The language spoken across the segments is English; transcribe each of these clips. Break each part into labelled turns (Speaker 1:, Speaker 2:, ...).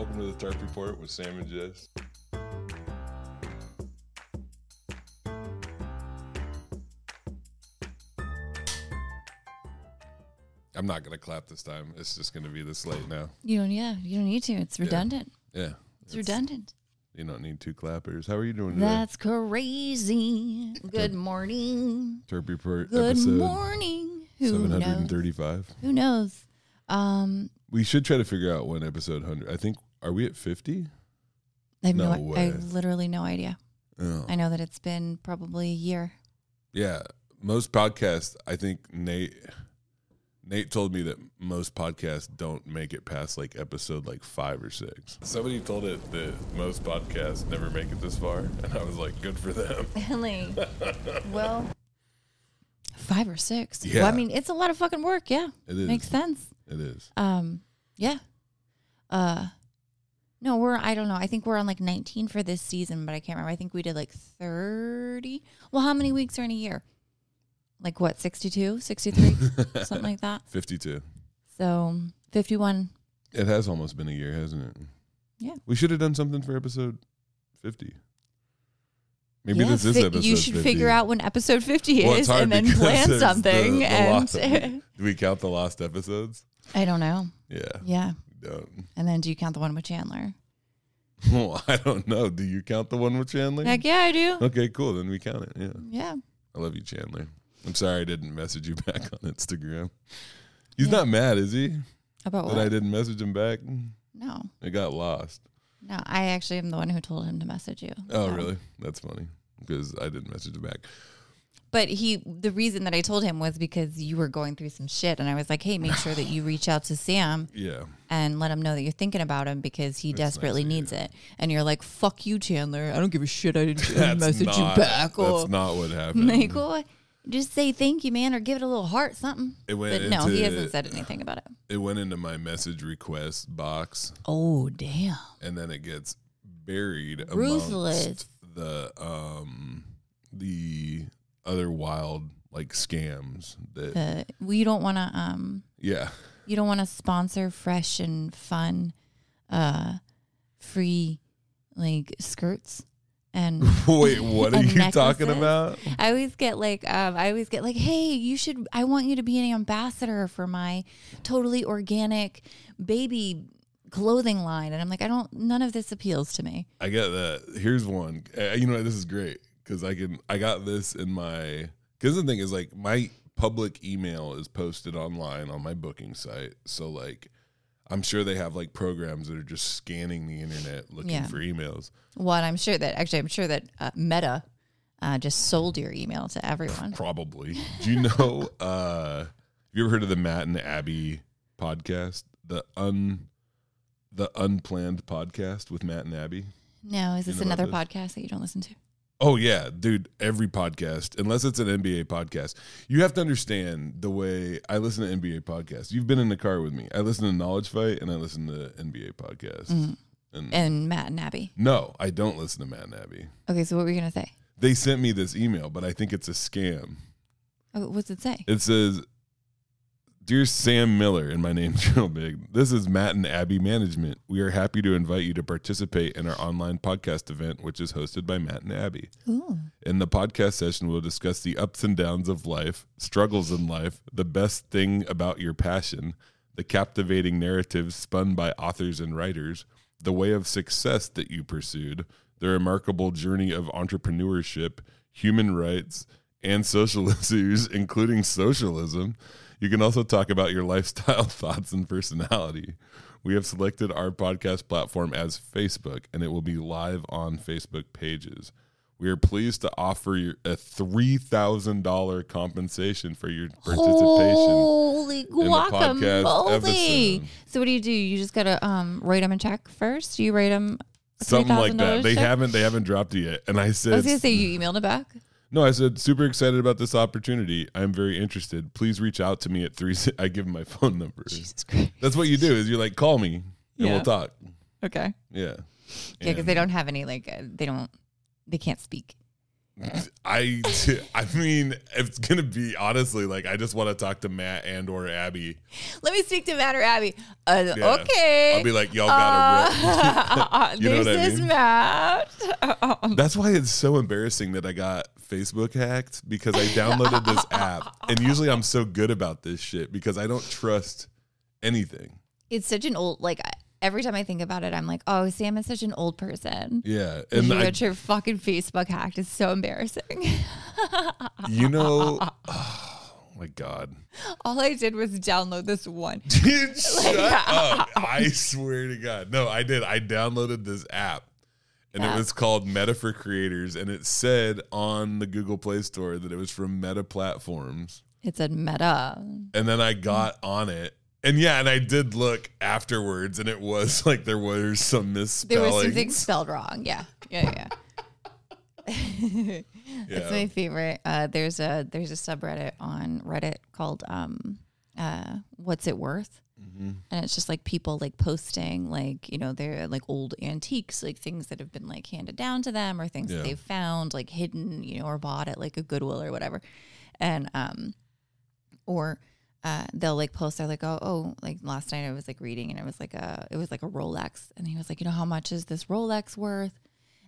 Speaker 1: Welcome to the Tarp Report with Sam and Jes. I'm not gonna clap this time. It's just gonna be this late now.
Speaker 2: You don't. Yeah, you don't need to. It's redundant.
Speaker 1: Yeah,
Speaker 2: It's redundant.
Speaker 1: You don't need two clappers. How are you doing today?
Speaker 2: That's crazy. Good morning.
Speaker 1: Tarp Report
Speaker 2: Good
Speaker 1: episode
Speaker 2: morning. Who knows?
Speaker 1: 735.
Speaker 2: Who knows? Um,
Speaker 1: We should try to figure out when episode 100. I think are we at 50?
Speaker 2: I have no.
Speaker 1: No
Speaker 2: I have literally no idea.
Speaker 1: Oh.
Speaker 2: I know that it's been probably a year.
Speaker 1: Yeah, most podcasts. I think Nate Nate told me that most podcasts don't make it past like episode like five or six. Somebody told it that most podcasts never make it this far, and I was like, good for them.
Speaker 2: Really? well, five or six.
Speaker 1: Yeah.
Speaker 2: Well, I mean, it's a lot of fucking work. Yeah,
Speaker 1: It is.
Speaker 2: makes sense.
Speaker 1: It is.
Speaker 2: Um, yeah. Uh, no, we're I don't know. I think we're on like 19 for this season, but I can't remember. I think we did like 30. Well, how many weeks are in a year? Like what, 62, 63, something like that.
Speaker 1: Fifty-two.
Speaker 2: So 51.
Speaker 1: It has almost been a year, hasn't it?
Speaker 2: Yeah.
Speaker 1: We should have done something for episode fifty. Maybe
Speaker 2: Yeah,
Speaker 1: this is episode.
Speaker 2: You should
Speaker 1: 50.
Speaker 2: figure out when episode 50
Speaker 1: Well,
Speaker 2: is and then plan
Speaker 1: there's the-
Speaker 2: something.
Speaker 1: the
Speaker 2: and
Speaker 1: lost- Do we count the lost episodes?
Speaker 2: I don't know.
Speaker 1: Yeah.
Speaker 2: Yeah.
Speaker 1: Don't.
Speaker 2: And then do you count the one with Chandler?
Speaker 1: Well, I don't know. Do you count the one with Chandler?
Speaker 2: Heck yeah, I do.
Speaker 1: Okay, cool. Then we count it. Yeah.
Speaker 2: Yeah.
Speaker 1: I love you, Chandler. I'm sorry I didn't message you back on Instagram. He's
Speaker 2: Yeah.
Speaker 1: not mad, is he?
Speaker 2: About
Speaker 1: That
Speaker 2: what?
Speaker 1: I didn't message him back.
Speaker 2: no.
Speaker 1: It got lost.
Speaker 2: No, I actually am the one who told him to message you.
Speaker 1: Oh,
Speaker 2: so.
Speaker 1: really? That's funny because I didn't message him back.
Speaker 2: But he, the reason that I told him was because you were going through some shit, and I was like, "Hey, make sure that you reach out to Sam
Speaker 1: Yeah.
Speaker 2: and let him know that you're thinking about him because he
Speaker 1: That's
Speaker 2: desperately
Speaker 1: nice
Speaker 2: needs it." And you're like, "Fuck you, Chandler. I don't give a shit. I didn't
Speaker 1: That's
Speaker 2: message
Speaker 1: not,
Speaker 2: you back." Or
Speaker 1: That's not what happened.
Speaker 2: oh, just say thank you, man, or give it a little heart, something.
Speaker 1: It went
Speaker 2: But no, he hasn't said anything about it.
Speaker 1: It went into my message request box
Speaker 2: Oh, damn.
Speaker 1: and then it gets buried
Speaker 2: Ruthless.
Speaker 1: amongst the um the other wild like scams that
Speaker 2: well, you don't want to, um,
Speaker 1: yeah
Speaker 2: you don't want to sponsor fresh and fun, uh, free like skirts and
Speaker 1: wait what are you talking about
Speaker 2: I always get like, um, I always get like, hey, you should, I want you to be an ambassador for my totally organic baby clothing line. And I'm like, I don't, none of this appeals to me.
Speaker 1: I get that. Here's one. Uh, You know? This is great because I can. I got this in my. Because the thing is, like, my public email is posted online on my booking site. So, like, I'm sure they have like programs that are just scanning the internet looking
Speaker 2: Yeah.
Speaker 1: for emails.
Speaker 2: Well, I'm sure that, actually, I'm sure that uh, Meta uh, just sold your email to everyone.
Speaker 1: Probably. Do you know? uh Have you ever heard of the Matt and Abby podcast? The un, the unplanned podcast with Matt and Abby.
Speaker 2: No, is
Speaker 1: You
Speaker 2: this
Speaker 1: know
Speaker 2: another podcast that you don't listen to?
Speaker 1: Oh yeah, dude. Every podcast, unless it's an NBA podcast, you have to understand the way I listen to NBA podcasts. You've been in the car with me. I listen to Knowledge Fight and I listen to NBA podcasts.
Speaker 2: Mm.
Speaker 1: And,
Speaker 2: And Matt and Abby.
Speaker 1: no, I don't listen to Matt and Abby.
Speaker 2: Okay, so what were you going to say?
Speaker 1: They sent me this email, but I think it's a scam.
Speaker 2: Oh, what's it say?
Speaker 1: It says, "Dear Sam Miller, and my name's Joe Big. This is Matt and Abby Management. We are happy to invite you to participate in our online podcast event, which is hosted by Matt and Abby."
Speaker 2: Ooh.
Speaker 1: In the podcast session, we'll discuss the ups and downs of life, struggles in life, the best thing about your passion, the captivating narratives spun by authors and writers, the way of success that you pursued, the remarkable journey of entrepreneurship, human rights, and social issues, including socialism. You can also talk about your lifestyle, thoughts, and personality. We have selected our podcast platform as Facebook, and it will be live on Facebook pages. We are pleased to offer you a three thousand dollar compensation for your participation.
Speaker 2: Holy
Speaker 1: the podcast
Speaker 2: guacamole! So what do you do? You just gotta um write them a check first. You write them
Speaker 1: Something like that.
Speaker 2: $3,000
Speaker 1: They
Speaker 2: check?
Speaker 1: haven't they haven't dropped it yet. And I said,
Speaker 2: I was gonna say you emailed it back.
Speaker 1: No, I said super excited about this opportunity. I'm very interested. Please reach out to me at three I give him my phone number.
Speaker 2: Jesus Christ.
Speaker 1: That's what you do is you're like, call me and
Speaker 2: Yeah.
Speaker 1: we'll talk.
Speaker 2: Okay.
Speaker 1: Yeah.
Speaker 2: Yeah, because they don't have any like uh, they don't they can't speak.
Speaker 1: I I mean, it's gonna be honestly like I just want to talk to Matt and or Abby.
Speaker 2: Let me speak to Matt or Abby. Uh,
Speaker 1: Yeah.
Speaker 2: okay.
Speaker 1: I'll be like, y'all got a
Speaker 2: Uh,
Speaker 1: You know
Speaker 2: this
Speaker 1: what I
Speaker 2: is
Speaker 1: mean?
Speaker 2: Matt.
Speaker 1: That's why it's so embarrassing that I got Facebook hacked because I downloaded this app, and usually I'm so good about this shit because I don't trust anything.
Speaker 2: It's such an old like. Every time I think about it, I'm like, oh, Sam is such an old person.
Speaker 1: Yeah,
Speaker 2: And you
Speaker 1: I,
Speaker 2: got your fucking Facebook hacked. It's so embarrassing.
Speaker 1: you know, oh my god.
Speaker 2: All I did was download this one.
Speaker 1: Dude, shut up. I swear to God. No, I did. I downloaded this app and
Speaker 2: Yeah.
Speaker 1: it was called Meta for Creators. And it said on the Google Play Store that it was from Meta Platforms.
Speaker 2: It said Meta.
Speaker 1: And then I got on it. And yeah, and I did look afterwards and it was like there was some
Speaker 2: misspelling.
Speaker 1: There
Speaker 2: was something spelled wrong. Yeah, yeah, yeah. That's
Speaker 1: Yeah.
Speaker 2: my favorite. Uh, there's a there's a subreddit on Reddit called um, uh, "What's It Worth,"
Speaker 1: Mm-hmm.
Speaker 2: and it's just like people like posting like you know they're like old antiques, like things that have been like handed down to them or things
Speaker 1: Yeah.
Speaker 2: that they've found like hidden, you know, or bought at like a Goodwill or whatever, and um, or uh, they'll like post they're like oh oh like last night I was like reading and it was like a it was like a Rolex and he was like you know how much is this Rolex worth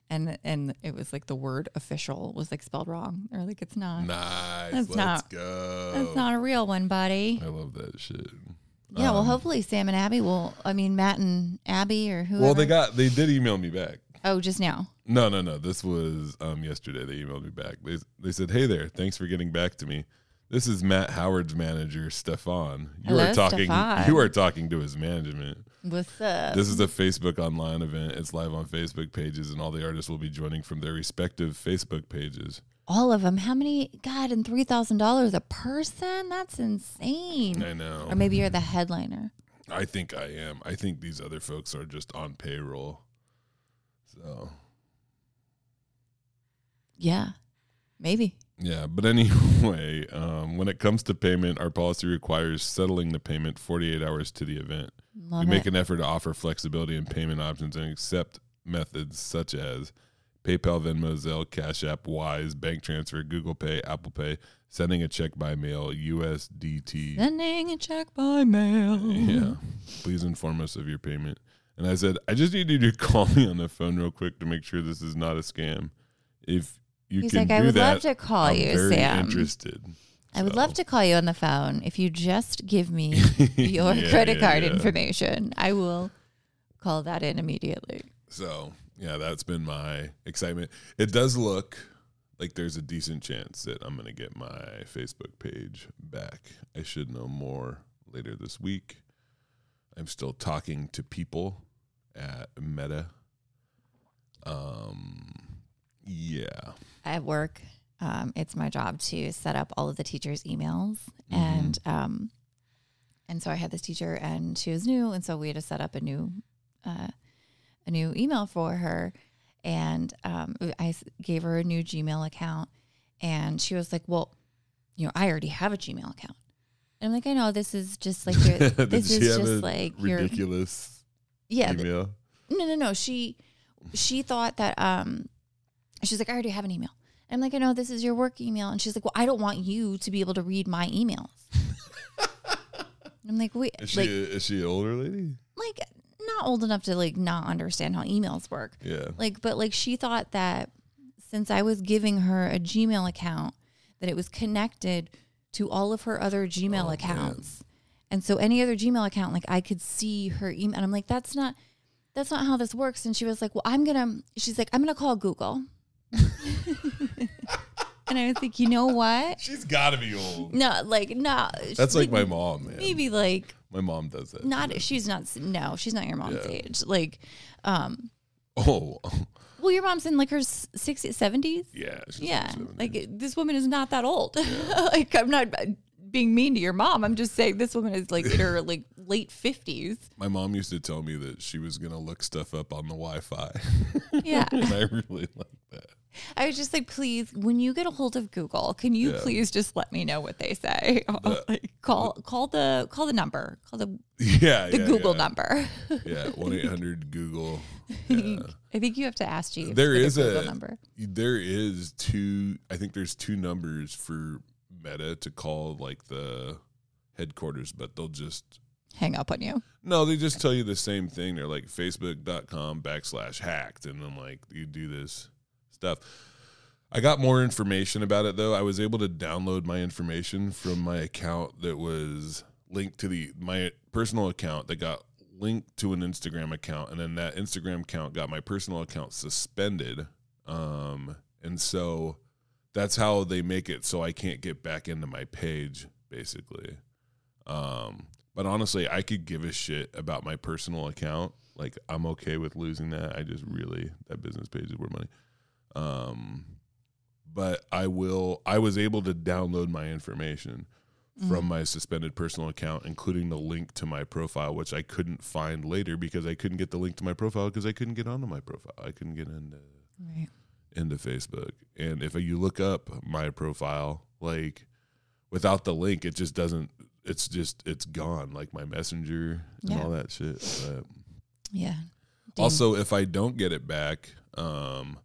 Speaker 2: and and it was like the word official was like spelled wrong or like it's not
Speaker 1: Nice.
Speaker 2: That's
Speaker 1: Let's
Speaker 2: not-
Speaker 1: go.
Speaker 2: that's not a real one buddy
Speaker 1: I love that shit.
Speaker 2: yeah well
Speaker 1: Um,
Speaker 2: hopefully Sam and Abby will I mean Matt and Abby or whoever
Speaker 1: Well, they got they did email me back.
Speaker 2: oh just now
Speaker 1: No, no, no. This was um, yesterday. They emailed me back. They, they said, "Hey there, thanks for getting back to me. This is Matt Howard's manager, Stefan. You
Speaker 2: Hello,
Speaker 1: are talking.
Speaker 2: Stefan.
Speaker 1: You are talking to his management.
Speaker 2: what's up
Speaker 1: This is a Facebook online event. It's live on Facebook pages, and all the artists will be joining from their respective Facebook pages.
Speaker 2: all of them how many God and three thousand dollars a person that's insane
Speaker 1: I know.
Speaker 2: or maybe you're the headliner
Speaker 1: I think I am. I think these other folks are just on payroll. So
Speaker 2: yeah maybe
Speaker 1: Yeah, but anyway, um, when it comes to payment, our policy requires settling the payment 48 hours to the event.
Speaker 2: love
Speaker 1: we make
Speaker 2: it
Speaker 1: an effort to offer flexibility in payment options and accept methods such as PayPal, Venmo, Zelle, Cash App, Wise, bank transfer, Google Pay, Apple Pay, sending a check by mail, USDT.
Speaker 2: sending a check by mail
Speaker 1: Yeah. Please inform us of your payment. And I said, I just need you to call me on the phone real quick to make sure this is not a scam. If you
Speaker 2: He's
Speaker 1: can
Speaker 2: like,
Speaker 1: do
Speaker 2: I would
Speaker 1: that,
Speaker 2: love to call
Speaker 1: I'm
Speaker 2: you,
Speaker 1: very
Speaker 2: Sam.
Speaker 1: interested.
Speaker 2: I would
Speaker 1: So-
Speaker 2: love to call you on the phone if you just give me your
Speaker 1: Yeah,
Speaker 2: credit
Speaker 1: yeah,
Speaker 2: card
Speaker 1: yeah.
Speaker 2: information. I will call that in immediately.
Speaker 1: So yeah, that's been my excitement. It does look like there's a decent chance that I'm gonna get my Facebook page back. I should know more later this week. I'm still talking to people at Meta. Um, yeah,
Speaker 2: At work, um, it's my job to set up all of the teachers' emails,
Speaker 1: Mm-hmm.
Speaker 2: and um, and so I had this teacher, and she was new, and so we had to set up a new uh, a new email for her, and um, I gave her a new Gmail account, and she was like, "Well, you know, I already have a Gmail account." And I'm like, "I know this is just like your, this is just like your
Speaker 1: ridiculous
Speaker 2: yeah." th- no, no, no. She she thought that um she's like, I already have an email. I'm like, I know this is your work email. And she's like, Well, I don't want you to be able to read my emails. I'm like, wait,
Speaker 1: Is she
Speaker 2: like,
Speaker 1: is she an older lady?
Speaker 2: like not old enough to like not understand how emails work.
Speaker 1: Yeah.
Speaker 2: Like, but like she thought that since I was giving her a Gmail account, that it was connected to all of her other Gmail
Speaker 1: Oh, man.
Speaker 2: accounts. And so any other Gmail account, like I could see her email. And I'm like, that's not that's not how this works. And she was like, Well, I'm gonna she's like, I'm gonna call Google. and I was like, you know what?
Speaker 1: She's got to be old.
Speaker 2: No, like no.
Speaker 1: That's like my mom, man.
Speaker 2: maybe like
Speaker 1: My mom does that.
Speaker 2: not she's not no, she's not your mom's
Speaker 1: Yeah.
Speaker 2: age. Like um
Speaker 1: Oh,
Speaker 2: well your mom's in like her 60s 70s.
Speaker 1: yeah. she's
Speaker 2: Yeah,
Speaker 1: 70.
Speaker 2: like this woman is not that old. like I'm not being mean to your mom. I'm just saying this woman is like in her like late fifties.
Speaker 1: My mom used to tell me that she was gonna look stuff up on the Wi-Fi,
Speaker 2: Yeah,
Speaker 1: and I really like that.
Speaker 2: I was just like, please, when you get a hold of Google, can you
Speaker 1: Yeah.
Speaker 2: please just let me know what they say? like, call call the call the number, call the
Speaker 1: yeah,
Speaker 2: the
Speaker 1: yeah,
Speaker 2: Google
Speaker 1: yeah.
Speaker 2: number.
Speaker 1: Yeah, one eight hundred Google.
Speaker 2: I think you have to ask Jeeves.
Speaker 1: There
Speaker 2: for the Google
Speaker 1: a-
Speaker 2: number.
Speaker 1: There is two. I think there's two numbers for Meta to call like the headquarters, but they'll just
Speaker 2: Hang up on you.
Speaker 1: no. They just tell you the same thing. They're like Facebook.com backslash hacked, and then like you do this stuff. I got more information about it though. I was able to download my information from my account that was linked to the my personal account that got linked to an Instagram account, and then that Instagram account got my personal account suspended. Um, and so that's how they make it so I can't get back into my page, basically. Um, but honestly, I could give a shit about my personal account. Like I'm okay with losing that. I just really that business page is worth money. Um, but I will. I was able to download my information from my suspended personal account, including the link to my profile, which I couldn't find later because I couldn't get the link to my profile because I couldn't get onto my profile. I couldn't get into
Speaker 2: Right.
Speaker 1: into Facebook. And if you look up my profile, like without the link, it just doesn't. It's just it's gone, like my messenger and
Speaker 2: Yeah.
Speaker 1: all that shit. But
Speaker 2: Yeah.
Speaker 1: Also, if I don't get it back, um,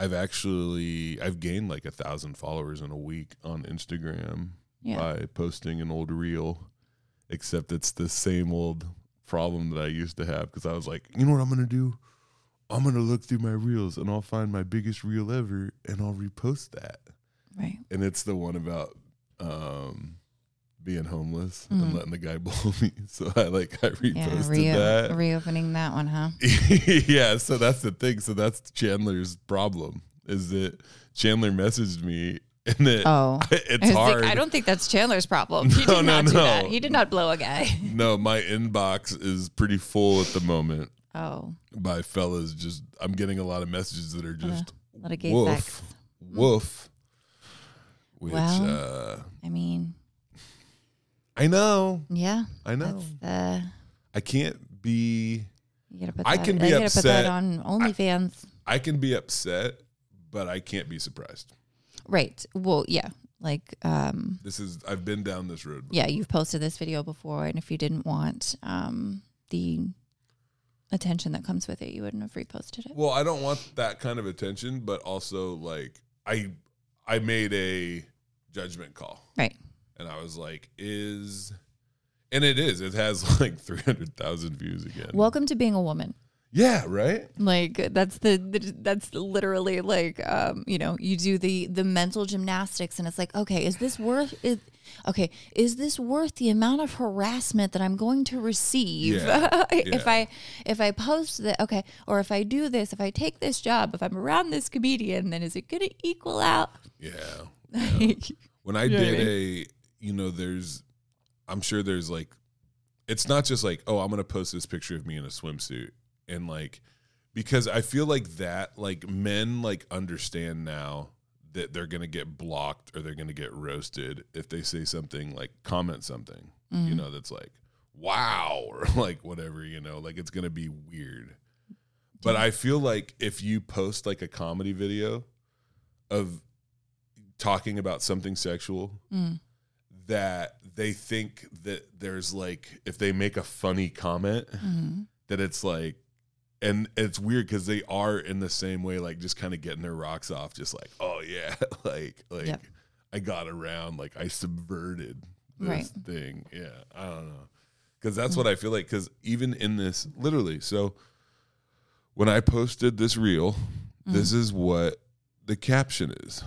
Speaker 1: I've actually I've gained like a thousand followers in a week on Instagram
Speaker 2: yeah.
Speaker 1: by posting an old reel. Except it's the same old problem that I used to have because I was like, you know what I'm gonna do? I'm gonna look through my reels and I'll find my biggest reel ever and I'll repost that.
Speaker 2: Right.
Speaker 1: And it's the one about um, being homeless
Speaker 2: Mhm.
Speaker 1: and letting the guy blow me. So I like I reposted
Speaker 2: Yeah.
Speaker 1: That.
Speaker 2: reopening that one, huh?
Speaker 1: yeah, so that's the thing. So that's Chandler's problem is that Chandler messaged me and it,
Speaker 2: Oh.
Speaker 1: It's hard.
Speaker 2: like, I don't think that's Chandler's problem. He
Speaker 1: No,
Speaker 2: did
Speaker 1: no,
Speaker 2: not do
Speaker 1: no.
Speaker 2: that. He did not blow a guy.
Speaker 1: no, my inbox is pretty full at the moment
Speaker 2: Oh,
Speaker 1: by fellas. Just I'm getting a lot of messages that are just
Speaker 2: a lot of gay
Speaker 1: woof,
Speaker 2: sex.
Speaker 1: woof. Which
Speaker 2: Well,
Speaker 1: uh,
Speaker 2: I mean,
Speaker 1: I know,
Speaker 2: yeah.
Speaker 1: I know.
Speaker 2: The
Speaker 1: I can't be.
Speaker 2: you gotta put
Speaker 1: I
Speaker 2: that,
Speaker 1: can be
Speaker 2: gotta put that
Speaker 1: upset.
Speaker 2: on OnlyFans.
Speaker 1: I can be upset, but I can't be surprised.
Speaker 2: right. Well, yeah. Like, um,
Speaker 1: This is I've been down this road.
Speaker 2: yeah, you've posted this video before, and if you didn't want um the attention that comes with it, you wouldn't have reposted it.
Speaker 1: Well, I don't want that kind of attention, but also like I I made a judgment call.
Speaker 2: Right.
Speaker 1: And I was like, is and it is. It has like 300,000 views again.
Speaker 2: Welcome to being a woman.
Speaker 1: yeah, right?
Speaker 2: Like that's the, the that's literally like um you know you do the the mental gymnastics and it's like okay is this worth is okay is this worth the amount of harassment that I'm going to receive
Speaker 1: Yeah,
Speaker 2: if
Speaker 1: yeah.
Speaker 2: I if I post that okay or if I do this if I take this job if I'm around this comedian then is it going to equal out
Speaker 1: Yeah.
Speaker 2: Like,
Speaker 1: When I
Speaker 2: know I
Speaker 1: did a, you know, there's, I'm sure there's like, it's not just like, oh, I'm going to post this picture of me in a swimsuit. And like, because I feel like that, like men like understand now that they're going to get blocked or they're going to get roasted if they say something like, comment something, you know, that's like, wow, or like whatever, you know, like it's going to be weird. But I feel like if you post like a comedy video of talking about something sexual,
Speaker 2: Mm.
Speaker 1: That they think that there's like if they make a funny comment
Speaker 2: mhm.
Speaker 1: that it's like and it's weird because they are in the same way like just kind of getting their rocks off just like oh yeah like like
Speaker 2: Yep.
Speaker 1: i got around like i subverted this
Speaker 2: Right.
Speaker 1: thing yeah i don't know because that's what i feel like because even in this literally so when i posted this reel this is what the caption is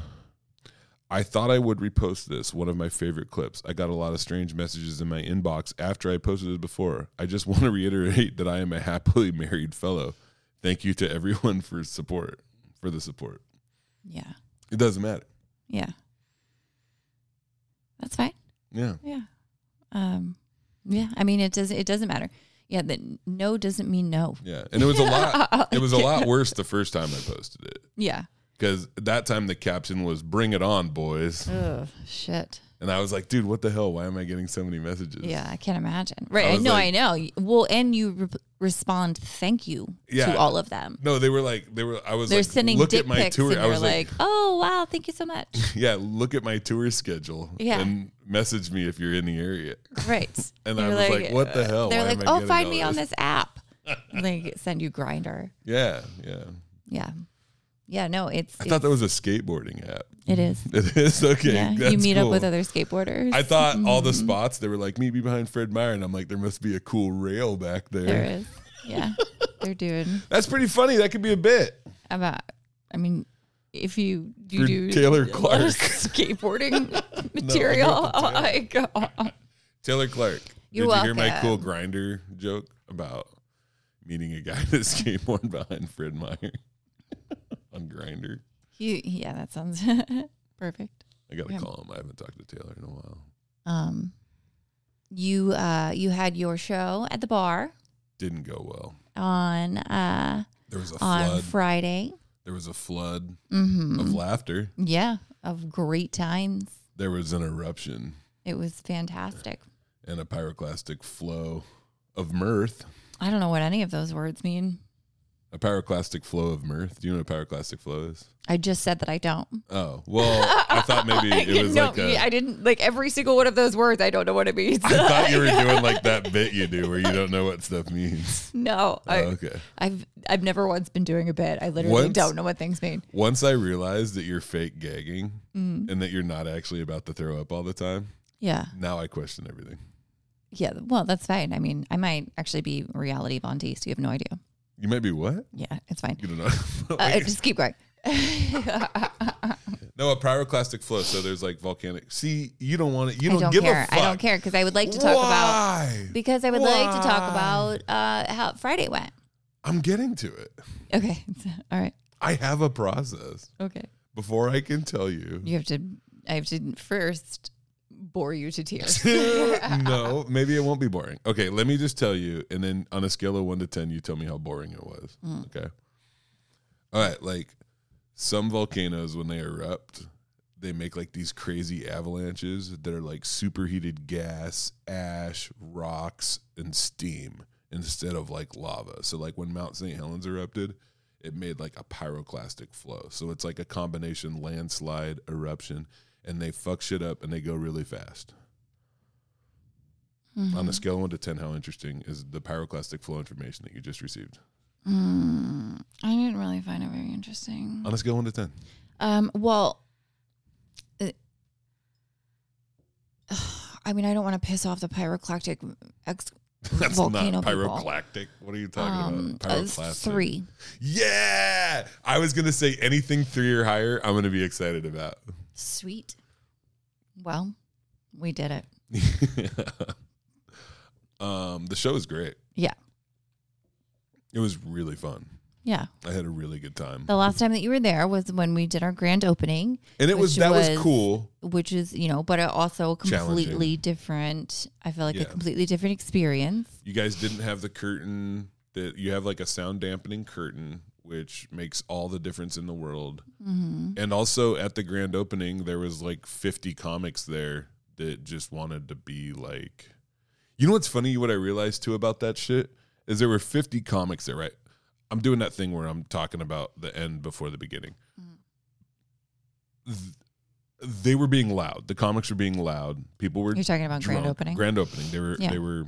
Speaker 1: I thought I would repost this, one of my favorite clips. I got a lot of strange messages in my inbox after I posted it before. I just want to reiterate that I am a happily married fellow. Thank you to everyone for support, for the support.
Speaker 2: yeah
Speaker 1: It doesn't matter.
Speaker 2: yeah that's fine
Speaker 1: Yeah.
Speaker 2: Yeah. Um yeah, I mean it does it doesn't matter. Yeah, that no doesn't mean no.
Speaker 1: Yeah. And it was a lot it was a lot worse the first time I posted it
Speaker 2: Yeah.
Speaker 1: Cuz that time the caption was bring it on boys.
Speaker 2: Ugh, shit.
Speaker 1: And I was like, dude, what the hell? Why am I getting so many messages?
Speaker 2: Yeah, I can't imagine. Right.
Speaker 1: I
Speaker 2: know,
Speaker 1: like-
Speaker 2: I know. Well, and you re- respond thank you
Speaker 1: Yeah.
Speaker 2: to all of them.
Speaker 1: No, they were like, they were. I was
Speaker 2: They're
Speaker 1: like,
Speaker 2: sending
Speaker 1: look
Speaker 2: dick
Speaker 1: at my
Speaker 2: pics
Speaker 1: tour.
Speaker 2: and
Speaker 1: I was
Speaker 2: like,
Speaker 1: like,
Speaker 2: oh, wow, thank you so much.
Speaker 1: yeah, look at my tour schedule.
Speaker 2: Yeah.
Speaker 1: and message me if you're in the area.
Speaker 2: Right.
Speaker 1: And
Speaker 2: You're
Speaker 1: I was like, what the hell?
Speaker 2: They're
Speaker 1: Why
Speaker 2: like, oh, find me on this app. like, send you Grindr.
Speaker 1: Yeah, yeah.
Speaker 2: Yeah. Yeah, no, it's,
Speaker 1: I thought that was a skateboarding app.
Speaker 2: it is.
Speaker 1: It is okay.
Speaker 2: yeah, you meet up with other skateboarders.
Speaker 1: I thought all the
Speaker 2: Mhm.
Speaker 1: spots they were like meet me behind Fred Meyer, and I'm like, there must be a cool rail back there.
Speaker 2: there is. Yeah, they're doing
Speaker 1: That's pretty funny. That could be a bit.
Speaker 2: about. I mean, if you you do
Speaker 1: Taylor Clark.
Speaker 2: skateboarding material, oh my god!
Speaker 1: Taylor Clark.
Speaker 2: You're
Speaker 1: Did you hear my cool grinder joke about meeting a guy that skateboard behind Fred Meyer on Grindr?
Speaker 2: You yeah, that sounds perfect.
Speaker 1: I gotta
Speaker 2: Yeah.
Speaker 1: call him. I haven't talked to Taylor in a while.
Speaker 2: Um, you uh you had your show at the bar
Speaker 1: Didn't go well.
Speaker 2: on uh
Speaker 1: There was a
Speaker 2: on
Speaker 1: flood.
Speaker 2: Friday.
Speaker 1: There was a flood
Speaker 2: Mm-hmm.
Speaker 1: of laughter.
Speaker 2: Yeah, of great times.
Speaker 1: There was an eruption
Speaker 2: It was fantastic.
Speaker 1: and a pyroclastic flow of mirth.
Speaker 2: I don't know what any of those words mean.
Speaker 1: A pyroclastic flow of mirth. Do you know what a pyroclastic flow is?
Speaker 2: I just said that I don't.
Speaker 1: Oh, well, I thought maybe it was
Speaker 2: no,
Speaker 1: like a.
Speaker 2: I didn't like every single one of those words. I don't know what it means.
Speaker 1: I thought you were doing like that bit you do where you don't know what stuff means.
Speaker 2: no,
Speaker 1: Oh,
Speaker 2: I,
Speaker 1: okay.
Speaker 2: I've I've never once been doing a bit. I literally
Speaker 1: Once-
Speaker 2: don't know what things mean.
Speaker 1: Once I realized that you're fake gagging
Speaker 2: Mm.
Speaker 1: and that you're not actually about to throw up all the time,
Speaker 2: Yeah,
Speaker 1: now I question everything.
Speaker 2: yeah. Well, that's fine. I mean, I might actually be reality Von Teese. You have no idea.
Speaker 1: You might be what?
Speaker 2: Yeah, it's fine.
Speaker 1: You don't know.
Speaker 2: Uh, just keep going.
Speaker 1: no, a pyroclastic flow. So there's like volcanic. See, you don't want it. You don't,
Speaker 2: don't
Speaker 1: give
Speaker 2: care.
Speaker 1: a fuck.
Speaker 2: I don't care because I would like to talk about
Speaker 1: Why?
Speaker 2: because I would like to talk about uh, how Friday went.
Speaker 1: I'm getting to it.
Speaker 2: Okay, all right.
Speaker 1: I have a process.
Speaker 2: Okay,
Speaker 1: Before I can tell you.
Speaker 2: you have to. I have to first bore you to tears.
Speaker 1: no, maybe it won't be boring. Okay, let me just tell you, and then on a scale of one to ten, you tell me how boring it was.
Speaker 2: Mm.
Speaker 1: Okay. All right, like some volcanoes when they erupt, they make like these crazy avalanches that are like superheated gas, ash, rocks, and steam instead of like lava. So like when Mount St. Helens erupted, it made like a pyroclastic flow. So it's like a combination landslide eruption and they fuck shit up and they go really fast.
Speaker 2: Mm-hmm.
Speaker 1: On a scale of one to ten, how interesting is the pyroclastic flow information that you just received?
Speaker 2: Mm, I didn't really find it very interesting.
Speaker 1: On a scale of one to ten.
Speaker 2: Um, well, uh, I mean, I don't want to piss off the pyroclastic ex-
Speaker 1: That's
Speaker 2: volcano
Speaker 1: not pyroclastic. What are you talking
Speaker 2: Um,
Speaker 1: about?
Speaker 2: uh,
Speaker 1: Pyroclastic.
Speaker 2: three.
Speaker 1: Yeah. I was gonna say anything three or higher, I'm gonna be excited about.
Speaker 2: Sweet. Well, we did it.
Speaker 1: um, the show is great.
Speaker 2: Yeah.
Speaker 1: It was really fun.
Speaker 2: Yeah.
Speaker 1: I had a really good time.
Speaker 2: The last time that you were there was when we did our grand opening,
Speaker 1: And it was that was,
Speaker 2: was-
Speaker 1: cool.
Speaker 2: which is, you know, but also completely different. I feel like
Speaker 1: Yeah.
Speaker 2: a completely different experience.
Speaker 1: You guys didn't have the curtain that you have like a sound dampening curtain, which makes all the difference in the world.
Speaker 2: Mm-hmm.
Speaker 1: And also at the grand opening, there was like 50 comics there that just wanted to be like. You know what's funny? What I realized too about that shit is there were 50 comics there, right? I'm doing that thing where I'm talking about the end before the beginning. Th- They were being loud. The comics were being loud. People were
Speaker 2: You're talking about grand opening?
Speaker 1: Grand opening. They were
Speaker 2: Yeah.
Speaker 1: they were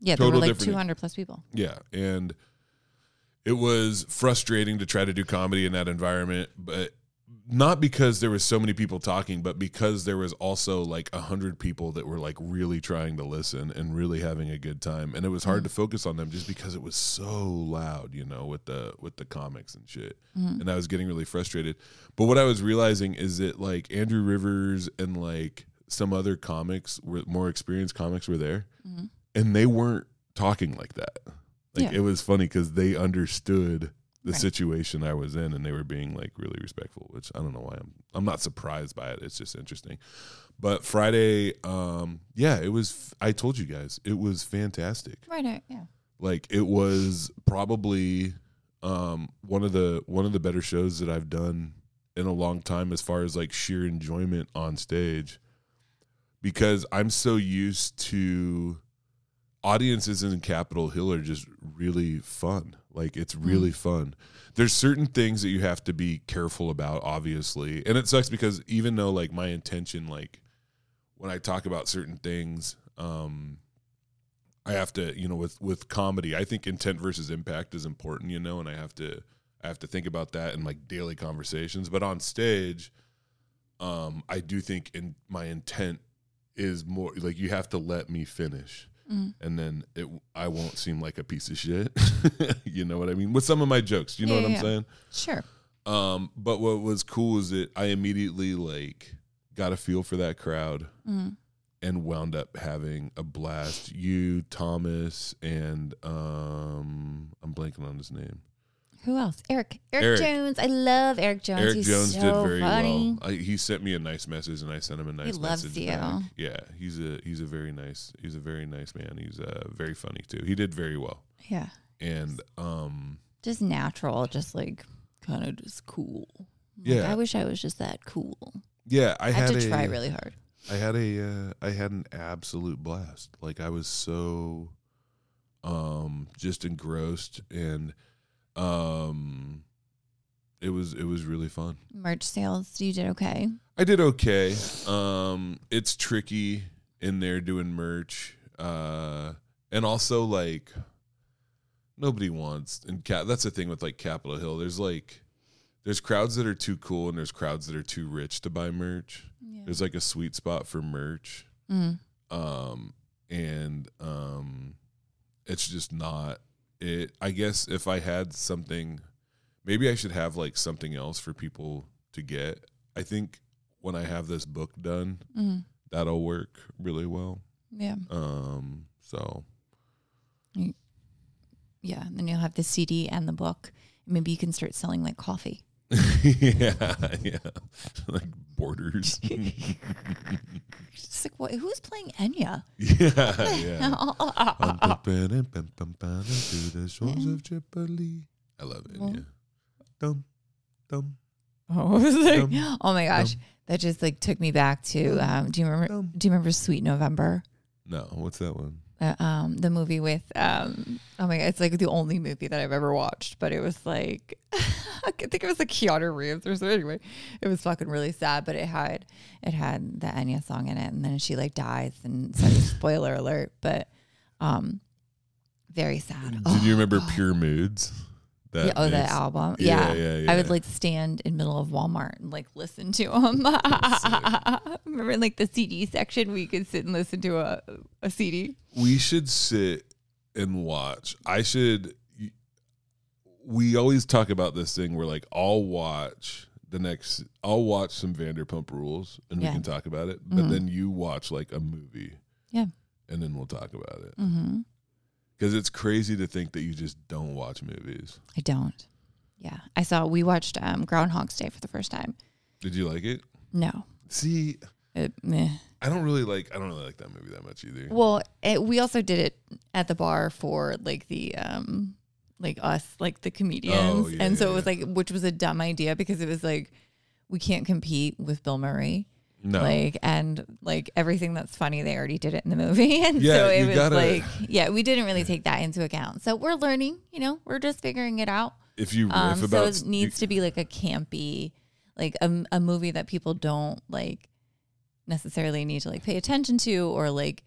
Speaker 2: yeah, there were like
Speaker 1: different-
Speaker 2: 200 plus people.
Speaker 1: yeah, and it was frustrating to try to do comedy in that environment, but not because there was so many people talking, but because there was also like a hundred people that were like really trying to listen and really having a good time, and it was hard mm-hmm. to focus on them just because it was so loud, you know, with the with the comics and shit, mm-hmm. and I was getting really frustrated. But what I was realizing is that like Andrew Rivers and like some other comics were more experienced comics were there, mm-hmm. and they weren't talking like that. Like
Speaker 2: Yeah.
Speaker 1: it was funny because they understood the
Speaker 2: Right.
Speaker 1: situation I was in, and they were being like really respectful. Which I don't know why I'm. I'm not surprised by it. It's just interesting. But Friday, um, yeah, it was. I told you guys, it was fantastic.
Speaker 2: Right. right, Yeah.
Speaker 1: Like it was probably um, one of the one of the better shows that I've done in a long time, as far as like sheer enjoyment on stage. because I'm so used to audiences in Capitol Hill are just really fun. Like it's really fun. There's certain things that you have to be careful about, obviously. And it sucks because even though like my intention, like when I talk about certain things, um, I have to, you know, with with comedy, I think intent versus impact is important, you know, and I have to I have to think about that in like daily conversations. But on stage, um, I do think in my intent is more like you have to let me finish.
Speaker 2: Mm.
Speaker 1: And then it, I won't seem like a piece of shit. you know what I mean? With some of my jokes, you know
Speaker 2: Yeah,
Speaker 1: what I'm
Speaker 2: yeah.
Speaker 1: saying?
Speaker 2: Sure.
Speaker 1: Um, but what was cool is that I immediately like got a feel for that crowd
Speaker 2: Mm.
Speaker 1: and wound up having a blast. You, Thomas, and um, I'm blanking on his name.
Speaker 2: Who else? Eric. Eric.
Speaker 1: Eric.
Speaker 2: Jones. I love Eric Jones.
Speaker 1: Eric
Speaker 2: He's
Speaker 1: Jones
Speaker 2: so
Speaker 1: did very
Speaker 2: funny.
Speaker 1: well. I, he sent me a nice message, and I sent him a nice He
Speaker 2: loves
Speaker 1: message
Speaker 2: you.
Speaker 1: back. Yeah, he's a he's a very nice he's a very nice man. He's uh, very funny too. He did very well,
Speaker 2: Yeah.
Speaker 1: and um,
Speaker 2: Just natural. Just like kind of just cool. Like,
Speaker 1: Yeah.
Speaker 2: I wish I was just that cool.
Speaker 1: yeah, I,
Speaker 2: I,
Speaker 1: had
Speaker 2: had to
Speaker 1: a,
Speaker 2: try really hard.
Speaker 1: I had a uh, I had an absolute blast. Like I was so um just engrossed and um it was it was really fun.
Speaker 2: Merch sales. You did okay.
Speaker 1: I did okay. Um it's tricky in there doing merch. Uh and also like nobody wants and cap that's the thing with like Capitol Hill. There's like there's crowds that are too cool and there's crowds that are too rich to buy merch.
Speaker 2: Yeah.
Speaker 1: There's like a sweet spot for merch.
Speaker 2: Mm.
Speaker 1: um and um it's just not it i guess if i had something maybe i should have like something else for people to get i think when i have this book done
Speaker 2: Mm.
Speaker 1: that'll work really well
Speaker 2: Yeah.
Speaker 1: um so
Speaker 2: Yeah. And then you'll have the CD and the book. Maybe you can start selling like coffee.
Speaker 1: yeah yeah like borders
Speaker 2: Just like, what, who's playing Enya?
Speaker 1: yeah yeah
Speaker 2: oh,
Speaker 1: to the shores of Tripoli. I love.
Speaker 2: Well-
Speaker 1: Dum, dum,
Speaker 2: I was like,
Speaker 1: Dum,
Speaker 2: oh my gosh.
Speaker 1: dum.
Speaker 2: That just like took me back to um, do you remember
Speaker 1: dum.
Speaker 2: do you remember Sweet November?
Speaker 1: No, what's that one?
Speaker 2: Uh, um, the movie with um, oh my god, it's like the only movie that I've ever watched, but it was like I think it was like Keanu Reeves or something. Anyway, it was fucking really sad, but it had it had the Enya song in it, and then she like dies, and so spoiler alert, but um, very sad.
Speaker 1: Did you remember. Pure Moods? That
Speaker 2: Yeah, oh, the
Speaker 1: mix?
Speaker 2: album.
Speaker 1: Yeah,
Speaker 2: Yeah,
Speaker 1: yeah,
Speaker 2: I would like stand in middle of Walmart and like listen to them. Remember in like the CD section where you could sit and listen to a, a CD.
Speaker 1: We should sit and watch. I should. We always talk about this thing where like I'll watch the next. I'll watch some Vanderpump Rules and we can talk about it. But
Speaker 2: Mhm.
Speaker 1: then you watch like a movie.
Speaker 2: Yeah.
Speaker 1: And then we'll talk about it
Speaker 2: Mm-hmm.
Speaker 1: Because it's crazy to think that you just don't watch movies.
Speaker 2: I don't. Yeah, I saw. We watched um, Groundhog's Day for the first time.
Speaker 1: Did you like it?
Speaker 2: No,
Speaker 1: See,
Speaker 2: it, meh.
Speaker 1: I don't really like. I don't really like that movie that much either.
Speaker 2: Well, it, we also did it at the bar for like the um like us like the comedians,
Speaker 1: Oh, yeah,
Speaker 2: and so
Speaker 1: yeah,
Speaker 2: it was like which was a dumb idea because it was like we can't compete with Bill Murray.
Speaker 1: No,
Speaker 2: Like and like everything that's funny, they already did it in the movie, and
Speaker 1: Yeah,
Speaker 2: so it was
Speaker 1: gotta-
Speaker 2: like, yeah, we didn't really take that into account. So we're learning, you know, we're just figuring it out.
Speaker 1: if you riff
Speaker 2: Um, so
Speaker 1: about
Speaker 2: it needs to be like a campy, like a, a movie that people don't like necessarily need to like pay attention to, or like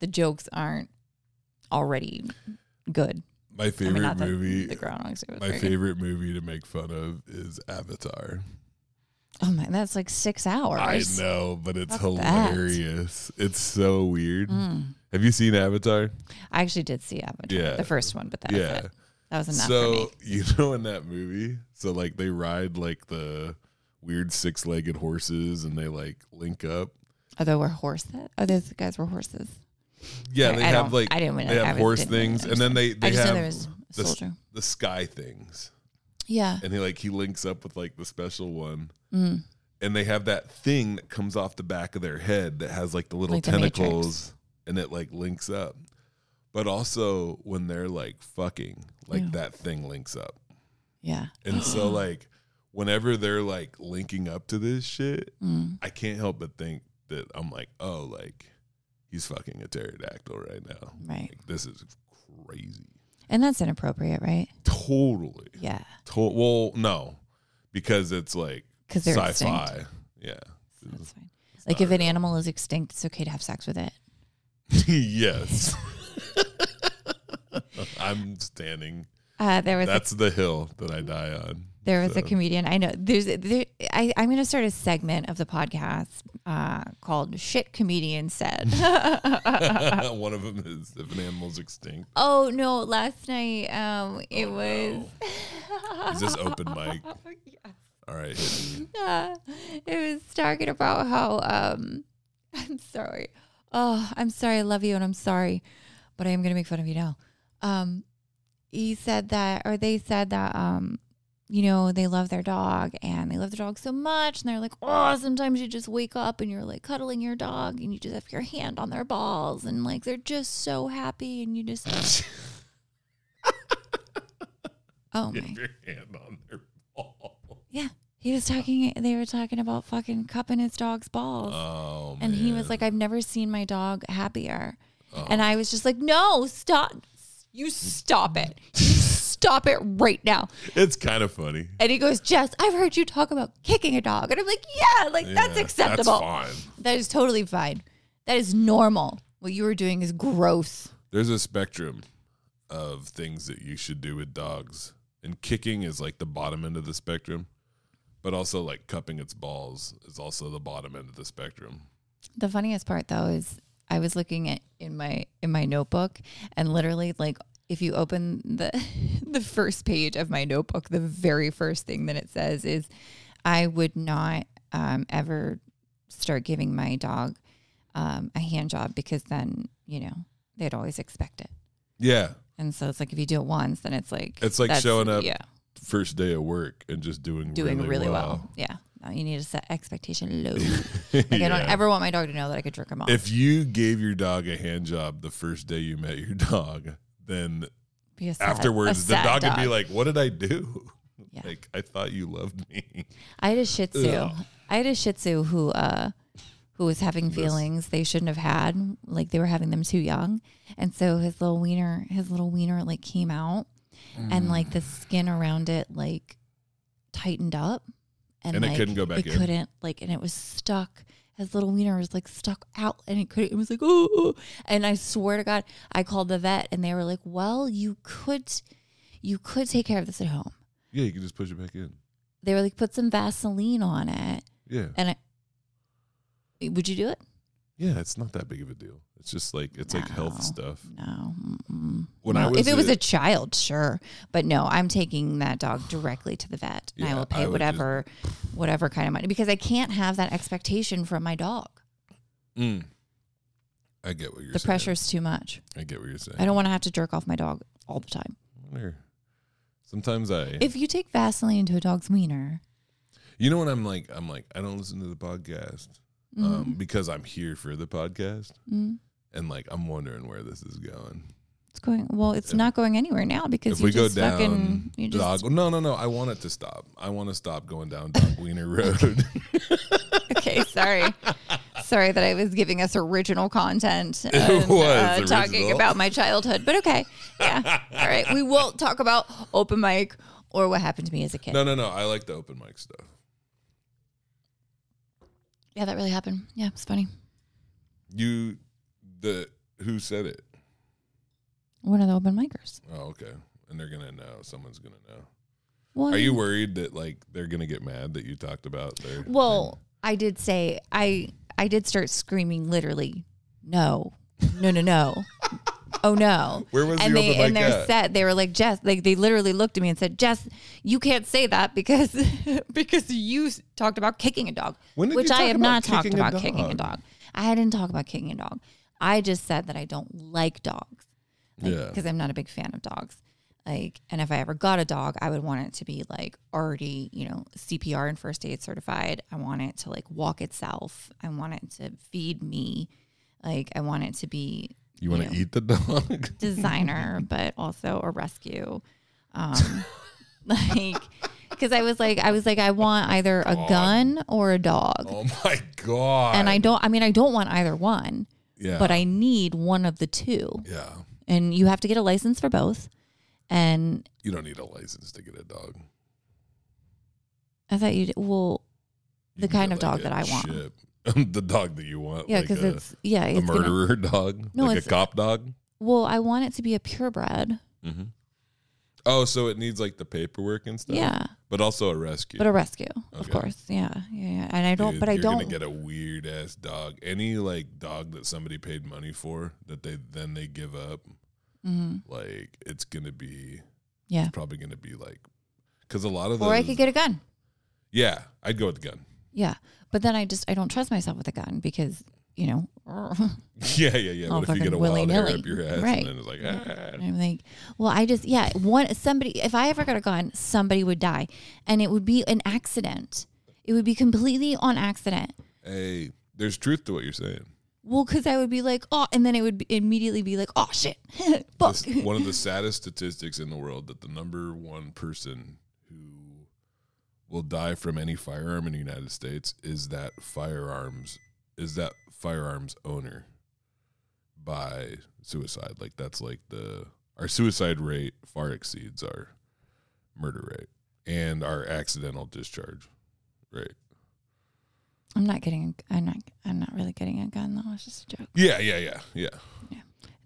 Speaker 2: the jokes aren't already good.
Speaker 1: my
Speaker 2: I
Speaker 1: favorite
Speaker 2: mean,
Speaker 1: movie.
Speaker 2: The, Groundhog
Speaker 1: my
Speaker 2: very good.
Speaker 1: favorite movie to make fun of is Avatar.
Speaker 2: Oh my, that's like six hours.
Speaker 1: I know, but it's
Speaker 2: Fuck that.
Speaker 1: hilarious. It's so weird.
Speaker 2: Mm.
Speaker 1: Have you seen Avatar?
Speaker 2: I actually did see Avatar,
Speaker 1: Yeah.
Speaker 2: the first one, but that
Speaker 1: yeah.
Speaker 2: was it. That was enough
Speaker 1: so
Speaker 2: for me.
Speaker 1: you know in that movie, so like they ride like the weird six-legged horses, and they like link up.
Speaker 2: Oh, they were horses. Oh, those guys were horses.
Speaker 1: Yeah,
Speaker 2: I-
Speaker 1: they
Speaker 2: I
Speaker 1: have
Speaker 2: don't-
Speaker 1: like
Speaker 2: I didn't.
Speaker 1: know, they
Speaker 2: I
Speaker 1: have
Speaker 2: was-
Speaker 1: horse
Speaker 2: didn't really
Speaker 1: things, and then they
Speaker 2: understand.
Speaker 1: they
Speaker 2: I just
Speaker 1: have
Speaker 2: there was a
Speaker 1: the,
Speaker 2: soldier.
Speaker 1: the sky things,
Speaker 2: Yeah.
Speaker 1: and he like he links up with like the special one.
Speaker 2: Mm.
Speaker 1: and they have that thing that comes off the back of their head that has like the little
Speaker 2: Like the
Speaker 1: tentacles and it like links up. But also when they're like fucking, like
Speaker 2: Ew.
Speaker 1: that thing links up.
Speaker 2: Yeah.
Speaker 1: And so like whenever they're like linking up to this shit,
Speaker 2: Mm.
Speaker 1: I can't help but think that I'm like, oh, like he's fucking a pterodactyl right now.
Speaker 2: Right.
Speaker 1: Like, this is crazy.
Speaker 2: And that's inappropriate, right?
Speaker 1: Totally.
Speaker 2: Yeah.
Speaker 1: To- well, no, because it's like
Speaker 2: 'Cause they're
Speaker 1: sci-fi.
Speaker 2: extinct.
Speaker 1: Yeah.
Speaker 2: That's fine.
Speaker 1: It's
Speaker 2: Like if an animal is extinct, it's okay to have sex with it.
Speaker 1: yes. I'm standing.
Speaker 2: Uh, there was a,
Speaker 1: That's the hill that I die on.
Speaker 2: There was a comedian I know. There's there, I I'm going to start a segment of the podcast uh, called "Shit Comedian Said."
Speaker 1: One of them is if an animal's extinct.
Speaker 2: oh no! Last night, um, it
Speaker 1: Oh,
Speaker 2: was.
Speaker 1: no. Is this open mic? All right.
Speaker 2: Uh, it was talking about how um I'm sorry. Oh, I'm sorry. I love you and I'm sorry, but I am gonna make fun of you now. Um, he said that, or they said that, um, you know, they love their dog and they love their dog so much, and they're like, oh, sometimes you just wake up and you're like cuddling your dog and you just have your hand on their balls and like they're just so happy and you just, oh my
Speaker 1: your hand on their ball.
Speaker 2: Yeah. He was talking they were talking about fucking cupping his dog's balls.
Speaker 1: Oh,
Speaker 2: and he was like, I've never seen my dog happier.
Speaker 1: Oh.
Speaker 2: And I was just like, No, stop you stop it. You stop it right now.
Speaker 1: it's kind of funny.
Speaker 2: And he goes, Jes, I've heard you talk about kicking a dog. And I'm like, Yeah, like that's acceptable.
Speaker 1: That's fine.
Speaker 2: That is totally fine. That is normal. What you were doing is gross.
Speaker 1: There's a spectrum of things that you should do with dogs, and kicking is like the bottom end of the spectrum, but also like cupping its balls is also the bottom end of the spectrum.
Speaker 2: The funniest part though is I was looking at in my in my notebook and literally like if you open the the first page of my notebook, the very first thing that it says is I would not um, ever start giving my dog um, a hand job because then you know they'd always expect it.
Speaker 1: Yeah,
Speaker 2: And so it's like if you do it once, then it's like
Speaker 1: It's like showing up
Speaker 2: yeah,
Speaker 1: first day of work and just doing
Speaker 2: doing
Speaker 1: really,
Speaker 2: really, well.
Speaker 1: well.
Speaker 2: Yeah, no, you need to set expectation low. Like I don't ever want my dog to know that I could jerk him off.
Speaker 1: If you gave your dog a hand job the first day you met your dog, then
Speaker 2: sad-
Speaker 1: afterwards the
Speaker 2: sad
Speaker 1: dog, would be like, "What did I do?
Speaker 2: Yeah.
Speaker 1: Like I thought you loved me."
Speaker 2: I had a Shih Tzu.
Speaker 1: Ugh.
Speaker 2: I had a Shih Tzu who uh who was having feelings they shouldn't have had. Like they were having them too young, and so his little wiener, his little wiener, like came out, and like the skin around it like tightened up, and,
Speaker 1: And it couldn't go back
Speaker 2: It
Speaker 1: in?
Speaker 2: couldn't like, and it was stuck. His little wiener was like stuck out, and it could. It was like oh, and I swear to God, I called the vet, and they were like, "Well, you could, you could take care of this at home."
Speaker 1: Yeah, you can just push it back in.
Speaker 2: They were like, "Put some Vaseline on it."
Speaker 1: Yeah,
Speaker 2: And I, would you do it?
Speaker 1: Yeah, it's not that big of a deal. It's just like it's like health stuff.
Speaker 2: No. mm-mm.
Speaker 1: When
Speaker 2: No.
Speaker 1: I was
Speaker 2: if it was
Speaker 1: a-
Speaker 2: a child, sure, but no, I'm taking that dog directly to the vet. and I will pay
Speaker 1: would
Speaker 2: whatever, whatever kind of money because I can't have that expectation from my dog.
Speaker 1: Mm. I get what you're saying.
Speaker 2: the
Speaker 1: saying.
Speaker 2: pressure's too much.
Speaker 1: I get what you're saying.
Speaker 2: I don't want to have to jerk off my dog all the time.
Speaker 1: Sometimes I,
Speaker 2: If you take Vaseline to a dog's wiener,
Speaker 1: you know, when I'm like, I'm like, I don't listen to the podcast
Speaker 2: mm,
Speaker 1: um, because I'm here for the podcast,
Speaker 2: mm,
Speaker 1: and like I'm wondering where this is going.
Speaker 2: it's going well. It's
Speaker 1: If-
Speaker 2: not going anywhere now because
Speaker 1: we go down
Speaker 2: fucking you just
Speaker 1: dog, no, no, no, I want it to stop. I want to stop going down Dog Wiener Road.
Speaker 2: okay, sorry. sorry that I was giving us original content and,
Speaker 1: It was
Speaker 2: uh, talking about my childhood, but okay. Yeah. All right. We won't talk about open mic or what happened to me as a kid.
Speaker 1: no, no, no. I like the open mic stuff.
Speaker 2: Yeah, that really happened. Yeah, it's funny.
Speaker 1: You, the who said it?
Speaker 2: One of the open micers.
Speaker 1: Oh, okay. And they're gonna know. Someone's gonna know.
Speaker 2: Well, I
Speaker 1: Are you worried that like they're gonna get mad that you talked about their?
Speaker 2: Well, I did say I I did start screaming literally, no, no, no, no. oh no.
Speaker 1: Where was
Speaker 2: and they in their
Speaker 1: at?
Speaker 2: set they were like Jes like they literally looked at me and said Jes you can't say that because because you talked about kicking a dog which I have not talked about kicking a dog? I didn't talk about kicking a dog I just said that I don't like dogs
Speaker 1: Yeah.
Speaker 2: because I'm not a big fan of dogs like and if I ever got a dog I would want it to be like already you know CPR and first aid certified I want it to like walk itself I want it to feed me like I want it to be
Speaker 1: You want to eat the dog?
Speaker 2: designer, but also a rescue. Um, like because I was like, I was like, I want either a gun or a dog,
Speaker 1: Oh my god.
Speaker 2: and I don't. I mean, I don't want either one,
Speaker 1: yeah.
Speaker 2: but I need one of the two,
Speaker 1: yeah.
Speaker 2: and you have to get a license for both. And
Speaker 1: You don't need a license to get a dog.
Speaker 2: I thought you, did, well,
Speaker 1: You
Speaker 2: the
Speaker 1: can
Speaker 2: kind
Speaker 1: get,
Speaker 2: of dog that I want.
Speaker 1: the dog that you want.
Speaker 2: yeah, because
Speaker 1: a,
Speaker 2: it's yeah,
Speaker 1: a
Speaker 2: it's gonna,
Speaker 1: murderer dog,
Speaker 2: No,
Speaker 1: like a cop dog.
Speaker 2: well, I want it to be a purebred.
Speaker 1: Mm-hmm. Oh, so it needs like the paperwork and stuff.
Speaker 2: Yeah,
Speaker 1: but also a rescue.
Speaker 2: but a rescue, of course. Yeah, yeah, yeah. And I don't,
Speaker 1: Dude,
Speaker 2: but I
Speaker 1: you're
Speaker 2: don't.
Speaker 1: gonna get a weird ass dog. Any like dog that somebody paid money for that they then they give up,
Speaker 2: mhm.
Speaker 1: like it's gonna be
Speaker 2: Yeah.
Speaker 1: it's probably gonna be like because a lot of those.
Speaker 2: Or I could get a gun.
Speaker 1: yeah, I'd go with the gun.
Speaker 2: Yeah, but then I just I don't trust myself with a gun because you know.
Speaker 1: Yeah, yeah, yeah. What if you get a wild hair up your ass
Speaker 2: Right.
Speaker 1: and then it's like ah.
Speaker 2: I'm like, well, I just yeah, one somebody if I ever got a gun, somebody would die, and it would be an accident. It would be completely on accident.
Speaker 1: Hey, there's truth to what you're saying.
Speaker 2: Well, because I would be like, oh, and then it would be, immediately be like, oh shit, fuck.
Speaker 1: This, one of the saddest statistics in the world that the number one person will die from any firearm in the United States is that firearms is that firearms owner by suicide. Like that's like the our suicide rate far exceeds our murder rate and our accidental discharge rate.
Speaker 2: I'm not getting. A, I'm not. I'm not really getting a gun though. It's just a joke.
Speaker 1: Yeah, yeah, yeah, yeah.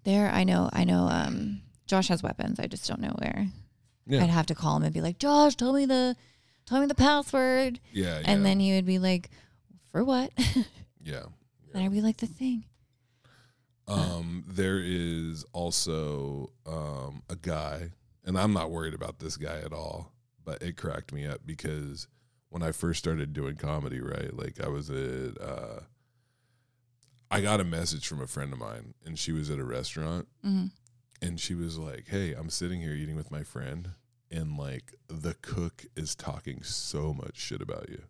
Speaker 2: There, I know. I know. Um, Josh has weapons. I just don't know where.
Speaker 1: Yeah.
Speaker 2: I'd have to call him and be like, Josh, tell me the, tell me the password,
Speaker 1: Yeah,
Speaker 2: and
Speaker 1: yeah,
Speaker 2: then he would be like, for what?
Speaker 1: yeah.
Speaker 2: and I'd be like, the thing.
Speaker 1: Um, there is also um, a guy, and I'm not worried about this guy at all, but it cracked me up because when I first started doing comedy, right? Like I was at, uh, I got a message from a friend of mine, and she was at a restaurant,
Speaker 2: hmm
Speaker 1: and she was like, "Hey, I'm sitting here eating with my friend, and like the cook is talking so much shit about you."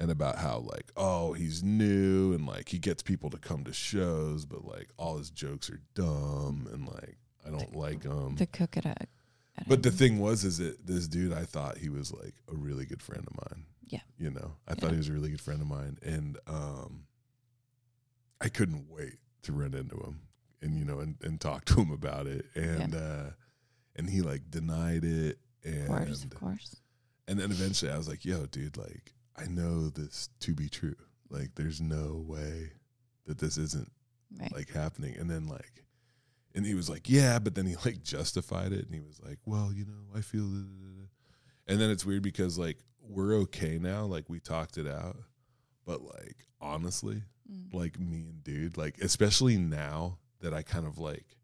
Speaker 1: And about how like oh he's new and like he gets people to come to shows but like all his jokes are dumb and like I don't like him.
Speaker 2: The cook at a.
Speaker 1: But the thing was is that this dude I thought he was like a really good friend of mine.
Speaker 2: Yeah.
Speaker 1: You know, I
Speaker 2: Yeah.
Speaker 1: thought he was a really good friend of mine and um I couldn't wait to run into him and you know and, and talk to him about it and uh and he like denied it
Speaker 2: of course,
Speaker 1: and
Speaker 2: of course.
Speaker 1: and then eventually I was like, yo, dude, like I know this to be true. Like there's no way that this isn't
Speaker 2: Right.
Speaker 1: like happening and then like and he was like yeah but then he like justified it and he was like well you know i feel da, da, da." and then it's weird because like we're okay now like we talked it out but like honestly
Speaker 2: Mm.
Speaker 1: like me and dude like especially now that i kind of like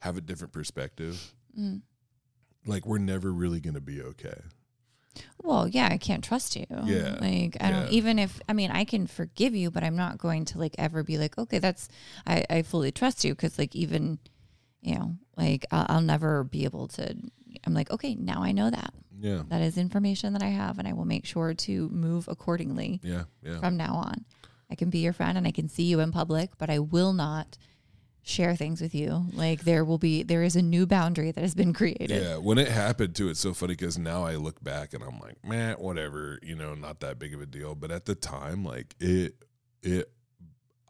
Speaker 1: have a different perspective
Speaker 2: Mm.
Speaker 1: Like we're never really gonna be okay
Speaker 2: Well, yeah, I can't trust you.
Speaker 1: Yeah,
Speaker 2: Like I don't even if I mean I can forgive you, but I'm not going to like ever be like, okay, that's I I fully trust you because like even you know like I'll, I'll never be able to. I'm like, okay, now I know that
Speaker 1: yeah
Speaker 2: that is information that I have, and I will make sure to move accordingly
Speaker 1: yeah yeah
Speaker 2: from now on. I can be your friend and I can see you in public, but I will not share things with you. Like there will be there is a new boundary that has been created.
Speaker 1: Yeah, when it happened too, it's so funny because now I look back and I'm like, man, whatever, you know, not that big of a deal. But at the time, like it, it,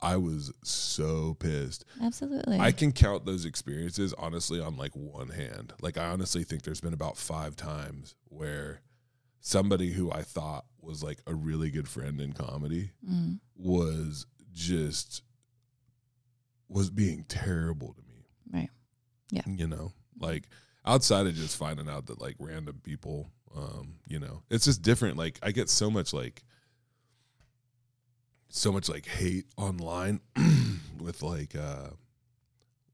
Speaker 1: I was so pissed.
Speaker 2: Absolutely.
Speaker 1: I can count those experiences honestly on like one hand. Like I honestly think there's been about five times where somebody who I thought was like a really good friend in comedy
Speaker 2: Mm,
Speaker 1: was just was being terrible to me
Speaker 2: right. Yeah.
Speaker 1: You know like outside of just finding out that like random people um you know it's just different like i get so much like so much like hate online with like uh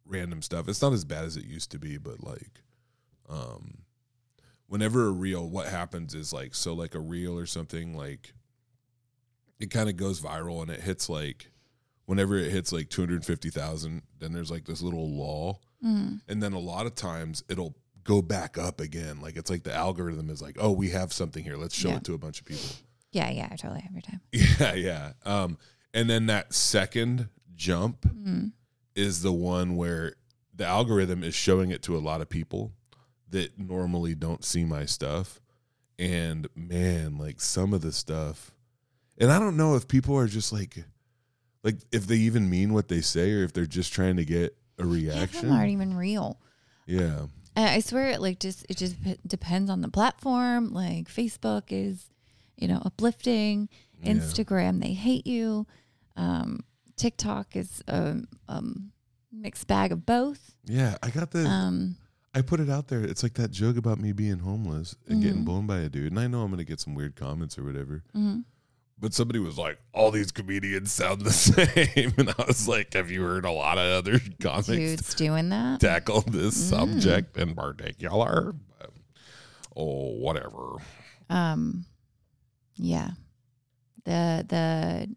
Speaker 1: random stuff it's not as bad as it used to be but like um whenever a reel what happens is like so like a reel or something like it kind of goes viral and it hits like whenever it hits like 250,000 then there's like this little lull.
Speaker 2: Mm,
Speaker 1: and then a lot of times it'll go back up again. Like it's like the algorithm is like oh we have something here. Let's show
Speaker 2: Yeah.
Speaker 1: it to a bunch of people.
Speaker 2: Yeah, yeah, I totally every time.
Speaker 1: yeah yeah. Um and then that second jump
Speaker 2: Mm,
Speaker 1: is the one where the algorithm is showing it to a lot of people that normally don't see my stuff. And man, like some of the stuff, and I don't know if people are just like, like if they even mean what they say or if they're just trying to get a reaction.
Speaker 2: aren't even real.
Speaker 1: Yeah,
Speaker 2: And I swear, it like just it just p- depends on the platform. Like Facebook is, you know, uplifting.
Speaker 1: Yeah.
Speaker 2: Instagram, they hate you. Um, TikTok is a um, mixed bag of both.
Speaker 1: yeah. I got the.
Speaker 2: Um,
Speaker 1: I put it out there. It's like that joke about me being homeless and getting
Speaker 2: Mhm.
Speaker 1: blown by a dude, and I know I'm gonna get some weird comments or whatever.
Speaker 2: Mm mhm.
Speaker 1: But somebody was like, "All these comedians sound the same," and I was like, "Have you heard a lot of other comics
Speaker 2: dudes doing that.
Speaker 1: tackle this
Speaker 2: Mm.
Speaker 1: subject in particular?" But, oh, whatever.
Speaker 2: Um, yeah, the the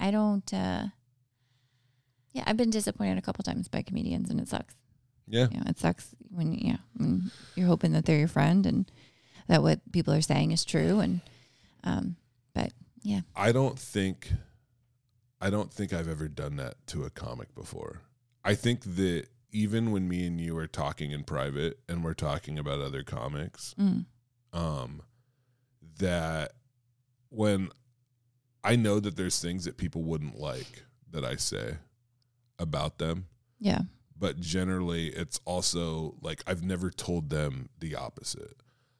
Speaker 2: I don't. uh Yeah, I've been disappointed a couple times by comedians, and it sucks.
Speaker 1: Yeah,
Speaker 2: you know, it sucks when you know, when you're hoping that they're your friend and that what people are saying is true. And um, but yeah,
Speaker 1: I don't think, I don't think I've ever done that to a comic before. I think that even when me and you are talking in private and we're talking about other comics,
Speaker 2: mm,
Speaker 1: um, that when I know that there's things that people wouldn't like that I say about them,
Speaker 2: yeah,
Speaker 1: but generally it's also like I've never told them the opposite.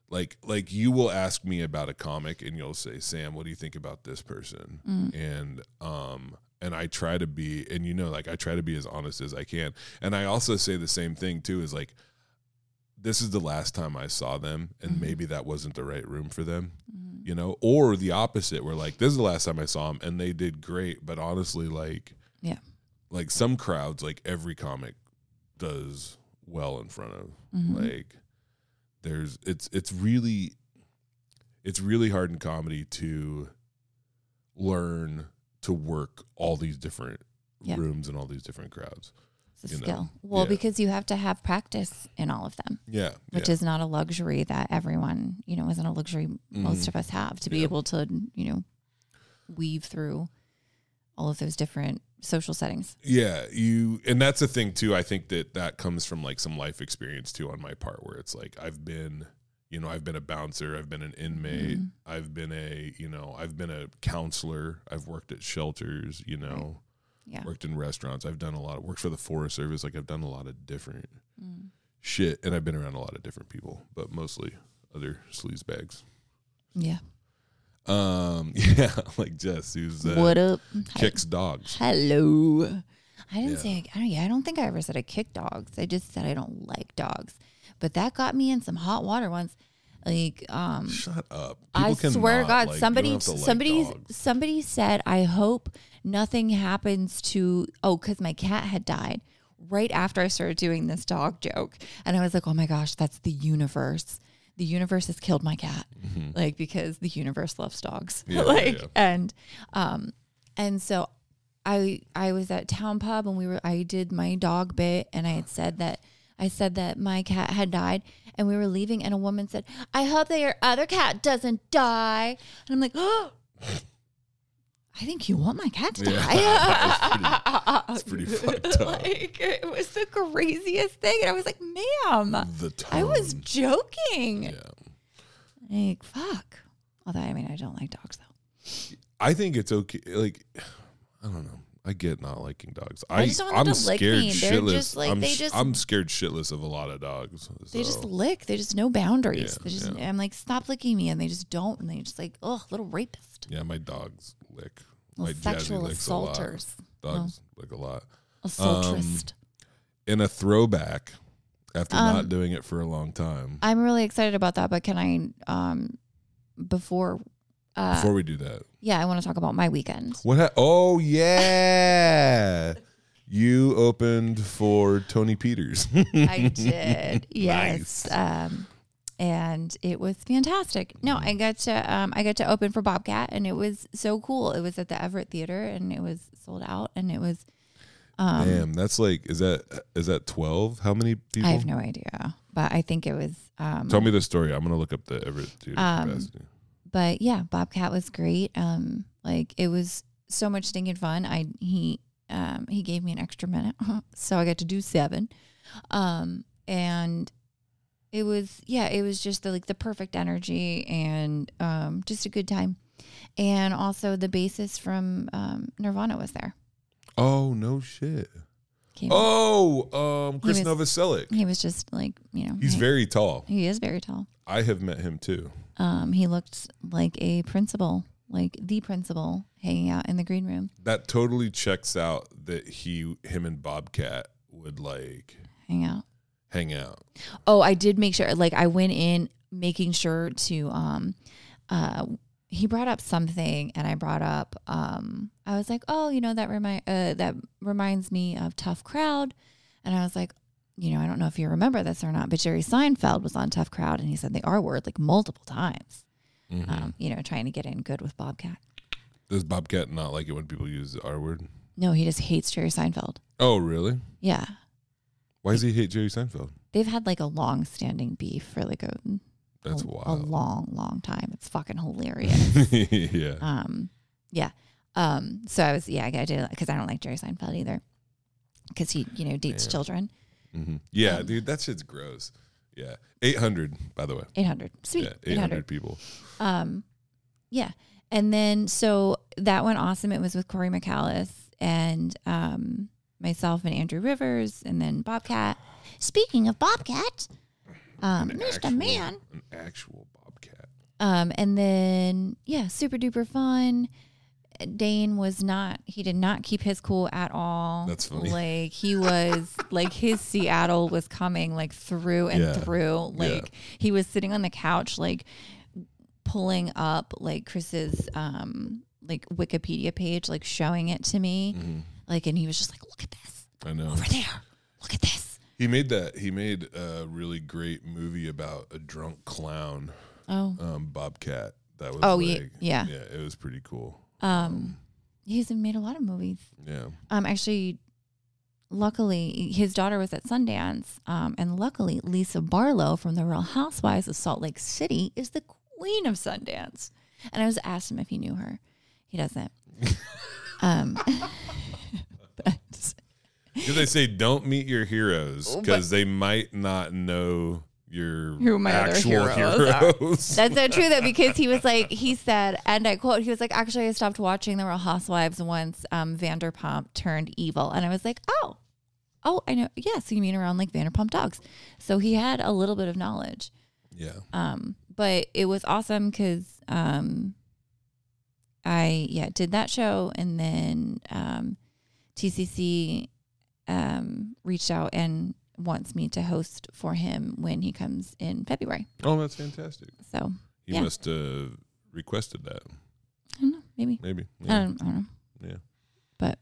Speaker 1: Like like you will ask me about a comic and you'll say, "Sam, what do you think about this person?"
Speaker 2: mm,
Speaker 1: and um and I try to be and you know like I try to be as honest as I can. And I also say the same thing too is like this is the last time I saw them and
Speaker 2: Mhm.
Speaker 1: maybe that wasn't the right room for them,
Speaker 2: mm,
Speaker 1: you know, or the opposite where like this is the last time I saw them and they did great, but honestly like
Speaker 2: Yeah.
Speaker 1: Like some crowds like every comic does well in front of
Speaker 2: mhm.
Speaker 1: like there's it's it's really it's really hard in comedy to learn to work all these different
Speaker 2: Yeah.
Speaker 1: rooms and all these different crowds
Speaker 2: it's a
Speaker 1: you know,
Speaker 2: skill. Well,
Speaker 1: yeah.
Speaker 2: because you have to have practice in all of them,
Speaker 1: yeah
Speaker 2: which
Speaker 1: yeah.
Speaker 2: is not a luxury that everyone you know isn't a luxury most
Speaker 1: Mhm.
Speaker 2: of us have to be able to you know weave through all of those different social settings.
Speaker 1: yeah you and that's the thing too i think that that comes from like some life experience too on my part where it's like i've been you know i've been a bouncer i've been an inmate
Speaker 2: Mhm.
Speaker 1: i've been a you know i've been a counselor i've worked at shelters you know
Speaker 2: Yeah.
Speaker 1: worked in restaurants i've done a lot of worked for the forest service like i've done a lot of different
Speaker 2: Mm.
Speaker 1: shit and i've been around a lot of different people but mostly other sleaze bags
Speaker 2: Yeah.
Speaker 1: Um yeah like jess who's uh,
Speaker 2: what up?
Speaker 1: kicks dogs
Speaker 2: Hello. I didn't
Speaker 1: Yeah.
Speaker 2: say I don't, yeah, I don't think I ever said I kick dogs. I just said I don't like dogs. But that got me in some hot water once. Like um
Speaker 1: shut up
Speaker 2: I swear to God,
Speaker 1: like,
Speaker 2: somebody
Speaker 1: to like
Speaker 2: somebody somebody said I hope nothing happens to oh cuz my cat had died right after I started doing this dog joke. And I was like, "Oh my gosh, that's the universe." The universe has killed my cat
Speaker 1: Mhm.
Speaker 2: like because the universe loves dogs
Speaker 1: yeah,
Speaker 2: like
Speaker 1: yeah.
Speaker 2: and um and so i i was at town pub and we were i did my dog bit and i had said that i said that my cat had died and we were leaving and a woman said i hope that your other cat doesn't die and i'm like oh I think you want my cat to
Speaker 1: Yeah,
Speaker 2: die.
Speaker 1: it's pretty fucked up.
Speaker 2: Like, it was the craziest thing. And I was like, ma'am,
Speaker 1: the
Speaker 2: I was joking.
Speaker 1: yeah
Speaker 2: Like, fuck. Although, I mean, I don't like dogs though.
Speaker 1: I think it's okay. Like, I don't know. I get not liking dogs.
Speaker 2: I
Speaker 1: I,
Speaker 2: just don't
Speaker 1: I'm
Speaker 2: them to lick
Speaker 1: scared
Speaker 2: me. They're
Speaker 1: shitless.
Speaker 2: just like-
Speaker 1: I'm,
Speaker 2: they just-
Speaker 1: I'm scared shitless of a lot of dogs.
Speaker 2: They just lick. They just no boundaries.
Speaker 1: Yeah,
Speaker 2: they just,
Speaker 1: yeah.
Speaker 2: I'm like, stop licking me, and they just don't, and they just like, oh, little rapist,
Speaker 1: yeah, my dogs lick. my Jazzy
Speaker 2: sexual
Speaker 1: licks a lot.
Speaker 2: assaulters,
Speaker 1: Dogs lick a lot.
Speaker 2: assaultrist.
Speaker 1: In a throwback, after
Speaker 2: Um,
Speaker 1: not doing it for a long time.
Speaker 2: I'm really excited about that, but can I, um, before, uh,
Speaker 1: Before we do that,
Speaker 2: yeah, I want to talk about my weekend.
Speaker 1: what? Ha- oh yeah, you opened for Tony Peters.
Speaker 2: I did. Yes.
Speaker 1: Nice.
Speaker 2: Um, and it was fantastic. No, I got to um, I got to open for Bobcat, and it was so cool. It was at the Everett Theater, and it was sold out, and it was. Um,
Speaker 1: Damn, that's like is that is that twelve? How many people?
Speaker 2: I have no idea, but I think it was. Um,
Speaker 1: Tell me the story. I'm gonna look up the Everett Theater
Speaker 2: Um,
Speaker 1: capacity.
Speaker 2: but yeah, Bobcat was great. Um, like it was so much stinking fun. I he um he gave me an extra minute, so I got to do seven. Um, and it was yeah, it was just the, like the perfect energy and um, just a good time. And also the bassist from um, Nirvana was there.
Speaker 1: Oh no shit.
Speaker 2: Came-
Speaker 1: Oh, um, Chris
Speaker 2: He was-
Speaker 1: Novoselic.
Speaker 2: He was just like you know
Speaker 1: He's
Speaker 2: he,
Speaker 1: very tall.
Speaker 2: he is very tall.
Speaker 1: I have met him too.
Speaker 2: Um, he looked like a principal, like the principal, hanging out in the green room,
Speaker 1: That totally checks out that he, him, and Bobcat would like
Speaker 2: hang out.
Speaker 1: Hang out.
Speaker 2: Oh, I did make sure. Like I went in making sure to. Um, uh, he brought up something, and I brought up. Um, I was like, oh, you know that remind uh, that reminds me of Tough Crowd, and I was like, you know, I don't know if you remember this or not, but Jerry Seinfeld was on Tough Crowd, and he said the R word like multiple times.
Speaker 1: Mhm.
Speaker 2: Um, you know, trying to get in good with Bobcat.
Speaker 1: Does Bobcat not like it when people use the R word?
Speaker 2: No, he just hates Jerry Seinfeld.
Speaker 1: Oh, really?
Speaker 2: Yeah,
Speaker 1: Why does he hate Jerry Seinfeld?
Speaker 2: they've had like a long-standing beef for like a
Speaker 1: That's
Speaker 2: a, a long, long time. It's fucking hilarious.
Speaker 1: yeah.
Speaker 2: um, yeah. Um, so I was, yeah, I did because I don't like Jerry Seinfeld either, because he, you know, dates
Speaker 1: Yeah.
Speaker 2: children.
Speaker 1: hmm Yeah,
Speaker 2: Um,
Speaker 1: dude, that shit's gross. Yeah. 800, by the way.
Speaker 2: Eight hundred, sweet,
Speaker 1: Yeah,
Speaker 2: eight
Speaker 1: 800
Speaker 2: hundred.
Speaker 1: people.
Speaker 2: Um, yeah, and then so that went awesome. It was with Corey McCallis and um myself and Andrew Rivers, and then Bobcat. Speaking of Bobcat, um,
Speaker 1: An
Speaker 2: Mr.
Speaker 1: actual-
Speaker 2: Man.
Speaker 1: An actual Bobcat.
Speaker 2: Um, and then yeah, super duper fun. Dane was not he did not keep his cool at all.
Speaker 1: That's funny.
Speaker 2: Like he was like his Seattle was coming like through and
Speaker 1: Yeah.
Speaker 2: through. Like he was sitting on the couch like pulling up like Chris's um like Wikipedia page, like showing it to me.
Speaker 1: Mhm.
Speaker 2: Like and he was just like, Look at this.
Speaker 1: I know.
Speaker 2: Over there. Look at this.
Speaker 1: He made that. He made a really great movie about a drunk clown,
Speaker 2: Oh.
Speaker 1: um, Bobcat. That was
Speaker 2: Oh,
Speaker 1: like,
Speaker 2: yeah, yeah.
Speaker 1: it was pretty cool.
Speaker 2: Um he's made a lot of movies.
Speaker 1: Yeah,
Speaker 2: Um, actually, luckily, his daughter was at Sundance, um, and luckily, Lisa Barlow from the Real Housewives of Salt Lake City is the queen of Sundance. And I was asked him if he knew her. He doesn't. um,
Speaker 1: because they say don't meet your heroes because they might not know your
Speaker 2: Who my other
Speaker 1: actual
Speaker 2: heroes
Speaker 1: heroes.
Speaker 2: that's so true though, because he was like, he said, and I quote, he was like, actually, I stopped watching the Real Housewives once um, Vanderpump turned evil, and I was like, oh, oh, I know, yeah. So you mean around like Vanderpump Dogs? So he had a little bit of knowledge.
Speaker 1: yeah,
Speaker 2: Um, but it was awesome because um, I yeah did that show and then um, TCC um, reached out and wants me to host for him when he comes in February.
Speaker 1: oh, that's fantastic.
Speaker 2: So
Speaker 1: He
Speaker 2: Yeah.
Speaker 1: must have requested that.
Speaker 2: I don't know, maybe
Speaker 1: Maybe.
Speaker 2: I,
Speaker 1: Yeah.
Speaker 2: don't, I don't know.
Speaker 1: Yeah.
Speaker 2: But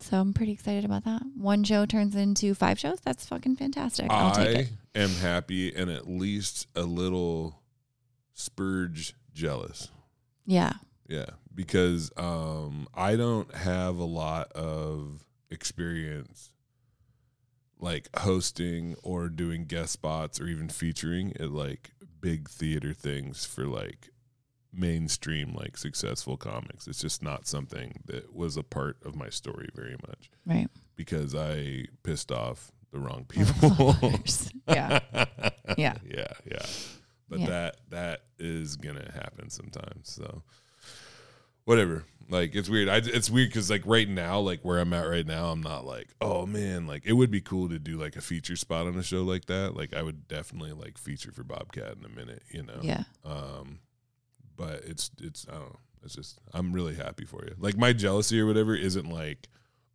Speaker 2: so I'm pretty excited about that. One show turns into five shows. That's fucking fantastic. I'll take it.
Speaker 1: I am happy and at least a little spurge jealous.
Speaker 2: Yeah.
Speaker 1: Yeah, because um, I don't have a lot of experience like hosting or doing guest spots or even featuring at like big theater things for like mainstream like successful comics. It's just not something that was a part of my story very much
Speaker 2: Right.
Speaker 1: because I pissed off the wrong people.
Speaker 2: yeah. Yeah.
Speaker 1: yeah, yeah. But
Speaker 2: Yeah.
Speaker 1: that that is gonna happen sometimes. So whatever. Like it's weird. I it's weird because like right now, like where I'm at right now, I'm not like, oh man, like it would be cool to do like a feature spot on a show like that. Like I would definitely like feature for Bobcat in a minute, you know.
Speaker 2: Yeah.
Speaker 1: Um, but it's it's I don't know. It's just I'm really happy for you. Like my jealousy or whatever isn't like,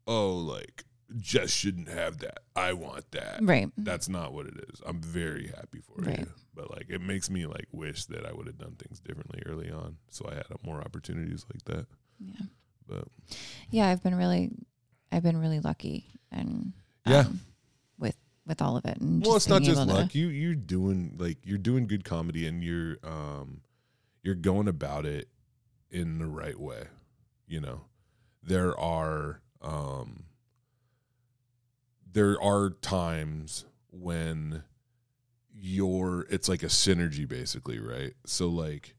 Speaker 1: oh, like just shouldn't have that. I want that.
Speaker 2: Right.
Speaker 1: That's not what it is. I'm very happy for
Speaker 2: Right.
Speaker 1: you. But like it makes me like wish that I would have done things differently early on. So I had more opportunities like that.
Speaker 2: Yeah.
Speaker 1: But
Speaker 2: yeah i've been really i've been really lucky and
Speaker 1: Yeah.
Speaker 2: um, with with all of it and
Speaker 1: well, it's not just luck. You you're doing like you're doing good comedy and you're um you're going about it in the right way. You know, there are um there are times when you're it's like a synergy basically, right? So like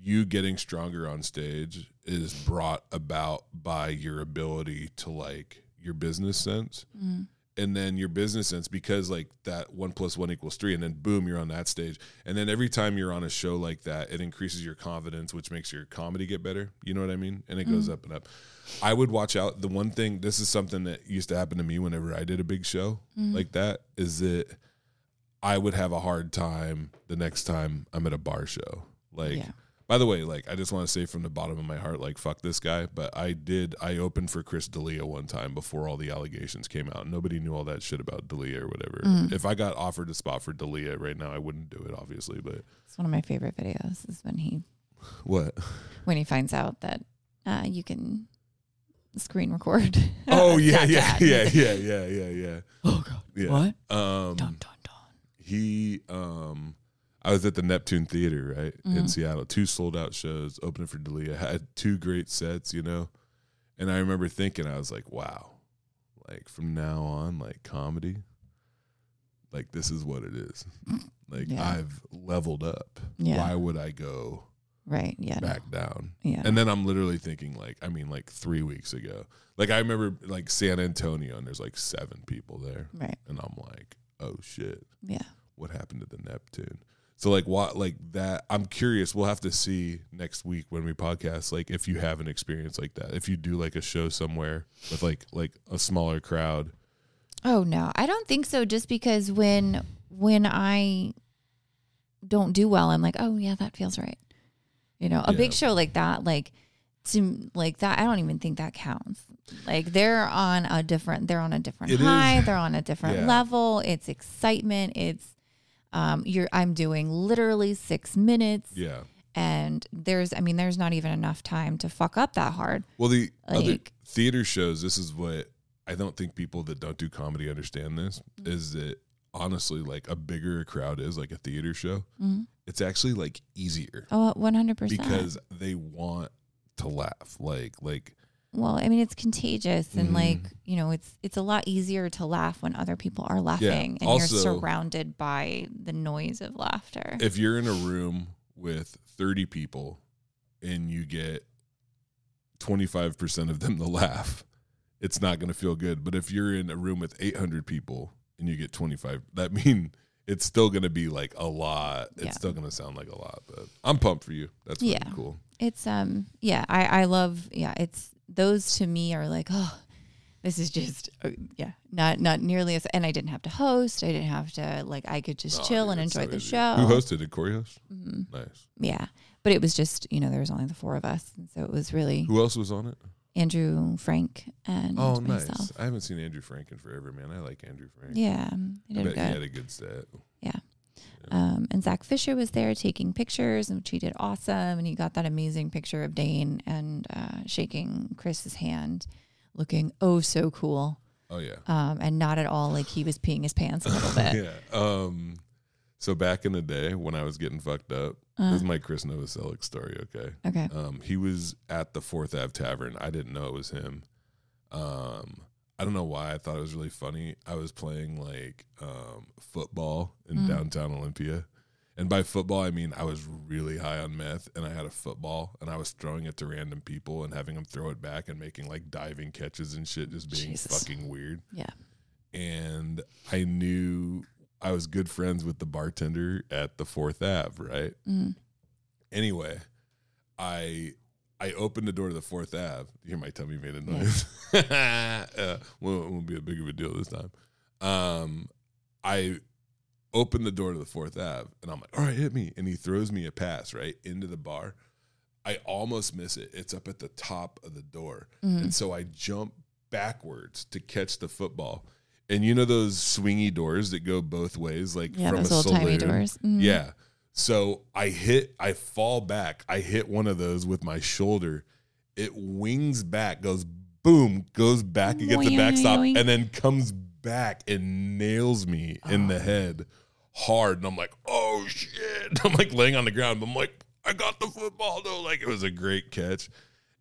Speaker 1: you getting stronger on stage is brought about by your ability to like your business sense
Speaker 2: Mm,
Speaker 1: and then your business sense because like that one plus one equals three and then boom you're on that stage. And then every time you're on a show like that it increases your confidence which makes your comedy get better. You know what i mean? And it goes mm-hmm. up and up. I would watch out. The one thing this is something that used to happen to me whenever i did a big show mm-hmm. like that is that i would have a hard time the next time i'm at a bar show. Like
Speaker 2: Yeah.
Speaker 1: By the way, like I just want to say from the bottom of my heart, like fuck this guy. But I did. I opened for Chris D'Elia one time before all the allegations came out. Nobody knew all that shit about D'Elia or whatever.
Speaker 2: Mm.
Speaker 1: If I got offered a spot for D'Elia right now, I wouldn't do it, obviously. But
Speaker 2: It's one of my favorite videos. Is when he
Speaker 1: what?
Speaker 2: when he finds out that uh, you can screen record.
Speaker 1: Oh yeah, yeah, yeah, yeah, yeah, yeah, yeah.
Speaker 2: Oh god.
Speaker 1: Yeah.
Speaker 2: What?
Speaker 1: Um,
Speaker 2: Dun dun dun.
Speaker 1: he um I was at the Neptune Theater, right? In
Speaker 2: Mhm.
Speaker 1: Seattle. Two sold out shows, opening for D'Elia. Had two great sets, you know. And I remember thinking, I was like, wow, like from now on, like comedy, like this is what it is. Like
Speaker 2: Yeah.
Speaker 1: I've leveled up.
Speaker 2: Yeah.
Speaker 1: Why would I go
Speaker 2: Right. Yeah. no.
Speaker 1: back down?
Speaker 2: Yeah.
Speaker 1: And then I'm literally thinking, like, I mean, like three weeks ago. Like I remember like San Antonio and there's like seven people there.
Speaker 2: right.
Speaker 1: And I'm like, oh shit
Speaker 2: Yeah.
Speaker 1: what happened to the Neptune. So like what like that I'm curious. We'll have to see next week when we podcast like if you have an experience like that. If you do like a show somewhere with like like a smaller crowd.
Speaker 2: Oh no, I don't think so. Just because when when I don't do well, I'm like, oh yeah, that feels right. You know, a big show like that, like to like that, I don't even think that counts. Like they're on a different, they're on a different
Speaker 1: It is.
Speaker 2: high. They're on a different
Speaker 1: Yeah.
Speaker 2: level. It's excitement. It's um, you're. I'm doing literally six minutes,
Speaker 1: Yeah.
Speaker 2: and there's, I mean, there's not even enough time to fuck up that hard.
Speaker 1: Well the other
Speaker 2: Like-
Speaker 1: theater shows, this is what I don't think people that don't do comedy understand this,
Speaker 2: Mm-hmm.
Speaker 1: is that honestly like a bigger a crowd is like a theater show,
Speaker 2: Mhm.
Speaker 1: it's actually like easier
Speaker 2: Oh, 100 percent.
Speaker 1: because they want to laugh. Like like
Speaker 2: Well, I mean, it's contagious, and
Speaker 1: Mhm.
Speaker 2: like you know, it's it's a lot easier to laugh when other people are laughing, and
Speaker 1: Also-
Speaker 2: you're surrounded by the noise of laughter.
Speaker 1: if you're in a room with 30 people and you get 25% of them to laugh, it's not going to feel good. But if you're in a room with 800 people and you get 25, that mean it's still going to be like a lot. It's
Speaker 2: Yeah.
Speaker 1: still going to sound like a lot, but I'm pumped for you. That's really
Speaker 2: Yeah.
Speaker 1: cool.
Speaker 2: It's um, yeah, I I love yeah. It's those to me are like oh, this is just uh, yeah, not not nearly as. And I didn't have to host. I didn't have to like. I could just
Speaker 1: Oh,
Speaker 2: chill
Speaker 1: dude,
Speaker 2: and
Speaker 1: that's so
Speaker 2: enjoy the
Speaker 1: easy.
Speaker 2: show.
Speaker 1: Who hosted? Did Corey host?
Speaker 2: Mhm.
Speaker 1: Nice.
Speaker 2: Yeah, but it was just you know there was only the four of us, and so it was really
Speaker 1: Who else was on it?
Speaker 2: Andrew, Frank, and
Speaker 1: Oh, nice.
Speaker 2: myself.
Speaker 1: I haven't seen Andrew Frank in forever, man. I like Andrew Frank.
Speaker 2: Yeah, I
Speaker 1: I
Speaker 2: did
Speaker 1: bet
Speaker 2: good.
Speaker 1: he had a good set.
Speaker 2: Um, and Zach Fisher was there taking pictures, which he did awesome. And he got that amazing picture of Dane and uh, shaking Chris's hand, looking oh so cool,
Speaker 1: Oh, yeah.
Speaker 2: um, and not at all like he was peeing his pants a little bit.
Speaker 1: yeah. Um. So back in the day when I was getting fucked up, this
Speaker 2: Uh,
Speaker 1: is my Chris Novoselic story. Okay.
Speaker 2: okay.
Speaker 1: Um. He was at the Fourth Ave Tavern. I didn't know it was him. Um. I don't know why I thought it was really funny. I was playing like um, football in
Speaker 2: Mm.
Speaker 1: downtown Olympia. And by football, I mean I was really high on meth and I had a football and I was throwing it to random people and having them throw it back and making like diving catches and shit, just being
Speaker 2: Jesus.
Speaker 1: fucking weird
Speaker 2: Yeah.
Speaker 1: and I knew I was good friends with the bartender at the Fourth Ave, right?
Speaker 2: Mm.
Speaker 1: Anyway, I I opened the door to the Fourth Ave. You hear my tummy made a noise. uh, won't, won't be a big of a deal this time. Um, I opened the door to the Fourth Ave, and I'm like, "All right, hit me!" And he throws me a pass right into the bar. I almost miss it. It's up at the top of the door,
Speaker 2: Mhm.
Speaker 1: and so I jump backwards to catch the football. And you know those swingy doors that go both ways, like
Speaker 2: Yeah,
Speaker 1: from
Speaker 2: those
Speaker 1: a
Speaker 2: old timey
Speaker 1: saloon?
Speaker 2: doors. Mhm.
Speaker 1: Yeah. So I hit, I fall back. I hit one of those with my shoulder. It wings back, goes boom, goes back against the backstop, and then comes back and nails me in
Speaker 2: Oh.
Speaker 1: the head hard. And I'm like, oh shit. I'm like laying on the ground. But I'm like, I got the football though. Like it was a great catch.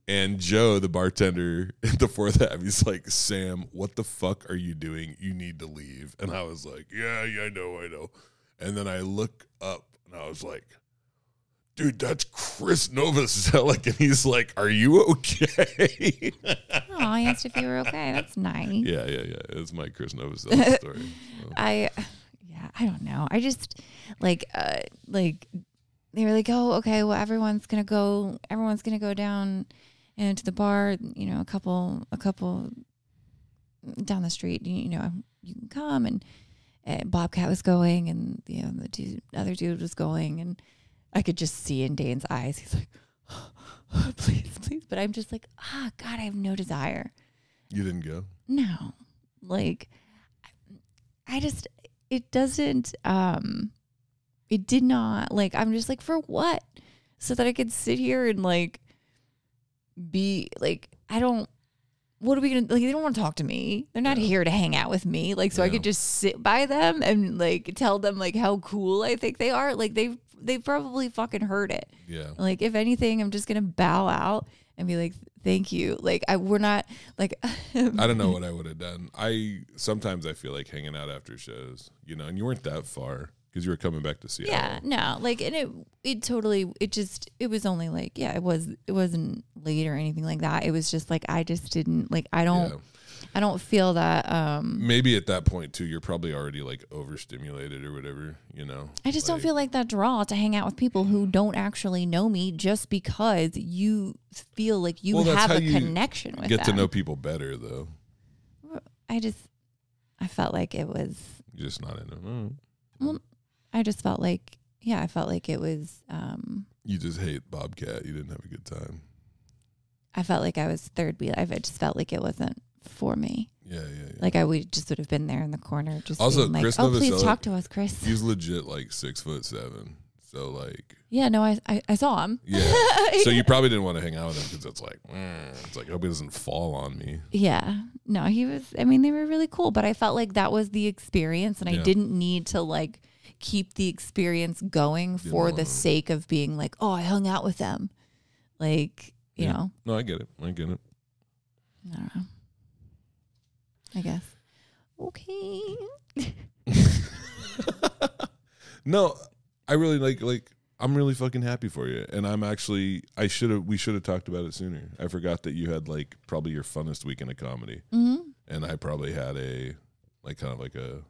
Speaker 1: And Joe, the bartender at the Fourth Ave, he's like, Sam, what the fuck are you doing? You need to leave. And I was like, Yeah, yeah, I know, I know. And then I look up and I was like, Dude, that's Chris Novoselic. And he's like, Are you okay?
Speaker 2: Aw, I asked if you were okay. That's nice.
Speaker 1: Yeah, yeah, yeah. It's my Chris Novoselic story. So.
Speaker 2: I, yeah, I don't know. I just like, uh, like they were like, oh, okay, well, everyone's gonna go, everyone's gonna go down into the bar. You know, a couple, a couple down the street. You, you know, you can come and. Uh Bobcat was going, and you know the dude, other dude was going, and I could just see in Dane's eyes. He's like, oh "Please, please," but I'm just like, "Ah, God, I have no desire."
Speaker 1: You didn't go?
Speaker 2: No. Like I just it doesn't um it did not like I'm just like for what? So that I could sit here and like be like I don't what are we gonna like they don't want to talk to me. They're not
Speaker 1: Yeah.
Speaker 2: here to hang out with me. Like so I could just sit by them and like tell them like how cool I think they are. Like they've they've probably fucking heard it.
Speaker 1: Yeah.
Speaker 2: Like if anything, I'm just gonna bow out and be like, "Thank you." Like I, we're not like.
Speaker 1: I don't know what I would have done. I sometimes I feel like hanging out after shows, you know, and you weren't that far because you were coming back to Seattle.
Speaker 2: Yeah, no, like and it it totally it just it was only like yeah it was it wasn't late or anything like that. It was just like I just didn't like I don't
Speaker 1: Yeah.
Speaker 2: I don't feel that um
Speaker 1: Maybe at that point too, you're probably already like overstimulated or whatever, you know.
Speaker 2: I just don't feel like that draw to hang out with people who don't actually know me just because you feel like you
Speaker 1: Well, that's
Speaker 2: have
Speaker 1: how
Speaker 2: a
Speaker 1: you
Speaker 2: connection with
Speaker 1: get
Speaker 2: them.
Speaker 1: to know people better though.
Speaker 2: I just I felt like it was
Speaker 1: You're just not in it. Mm.
Speaker 2: Well, I just felt like yeah, I felt like it was um
Speaker 1: You just hate Bobcat. You didn't have a good time.
Speaker 2: I felt like I was third wheel. I just felt like it wasn't for me.
Speaker 1: Yeah, yeah, yeah.
Speaker 2: Like I would just would have been there in the corner, just
Speaker 1: Also,
Speaker 2: like,
Speaker 1: Chris
Speaker 2: "Oh, please talk to us, Chris."
Speaker 1: He's legit like six foot seven. So like,
Speaker 2: Yeah, no, I I, I saw him.
Speaker 1: yeah. so you probably didn't want to hang out with him because it's like, mm, it's like I hope he doesn't fall on me.
Speaker 2: Yeah, no, he was. I mean, they were really cool, but I felt like that was the experience, and I didn't need to like keep the experience going for the sake of being like, "Oh, I hung out with them." Like, you
Speaker 1: Yeah.
Speaker 2: know,
Speaker 1: No, I get it. I get it.
Speaker 2: I don't know. I guess. Okay.
Speaker 1: No, I really like like I'm really fucking happy for you, and I'm actually I should have we should have talked about it sooner. I forgot that you had like probably your funnest weekend of comedy,
Speaker 2: hmm
Speaker 1: and I probably had a like kind of like a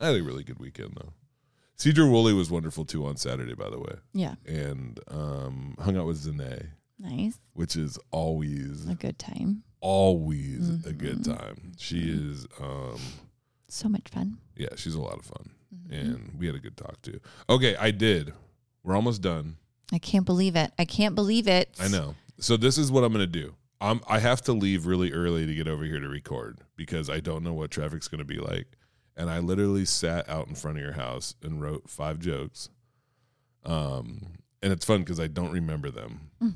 Speaker 1: I had a really good weekend though. Sedro-Woolley was wonderful too on Saturday, by the way,
Speaker 2: Yeah.
Speaker 1: and um, hung out with Zane,
Speaker 2: Nice.
Speaker 1: which is always
Speaker 2: A good time.
Speaker 1: always a good time. She is um
Speaker 2: So much fun.
Speaker 1: yeah, she's a lot of fun.
Speaker 2: Mhm.
Speaker 1: And we had a good talk too. Okay, I did. We're almost done.
Speaker 2: I can't believe it. I can't believe it.
Speaker 1: I know. So this is what I'm gonna do. I'm I have to leave really early to get over here to record because I don't know what traffic's gonna be like. And I literally sat out in front of your house and wrote five jokes. Um and it's fun because I don't remember them.
Speaker 2: Mm.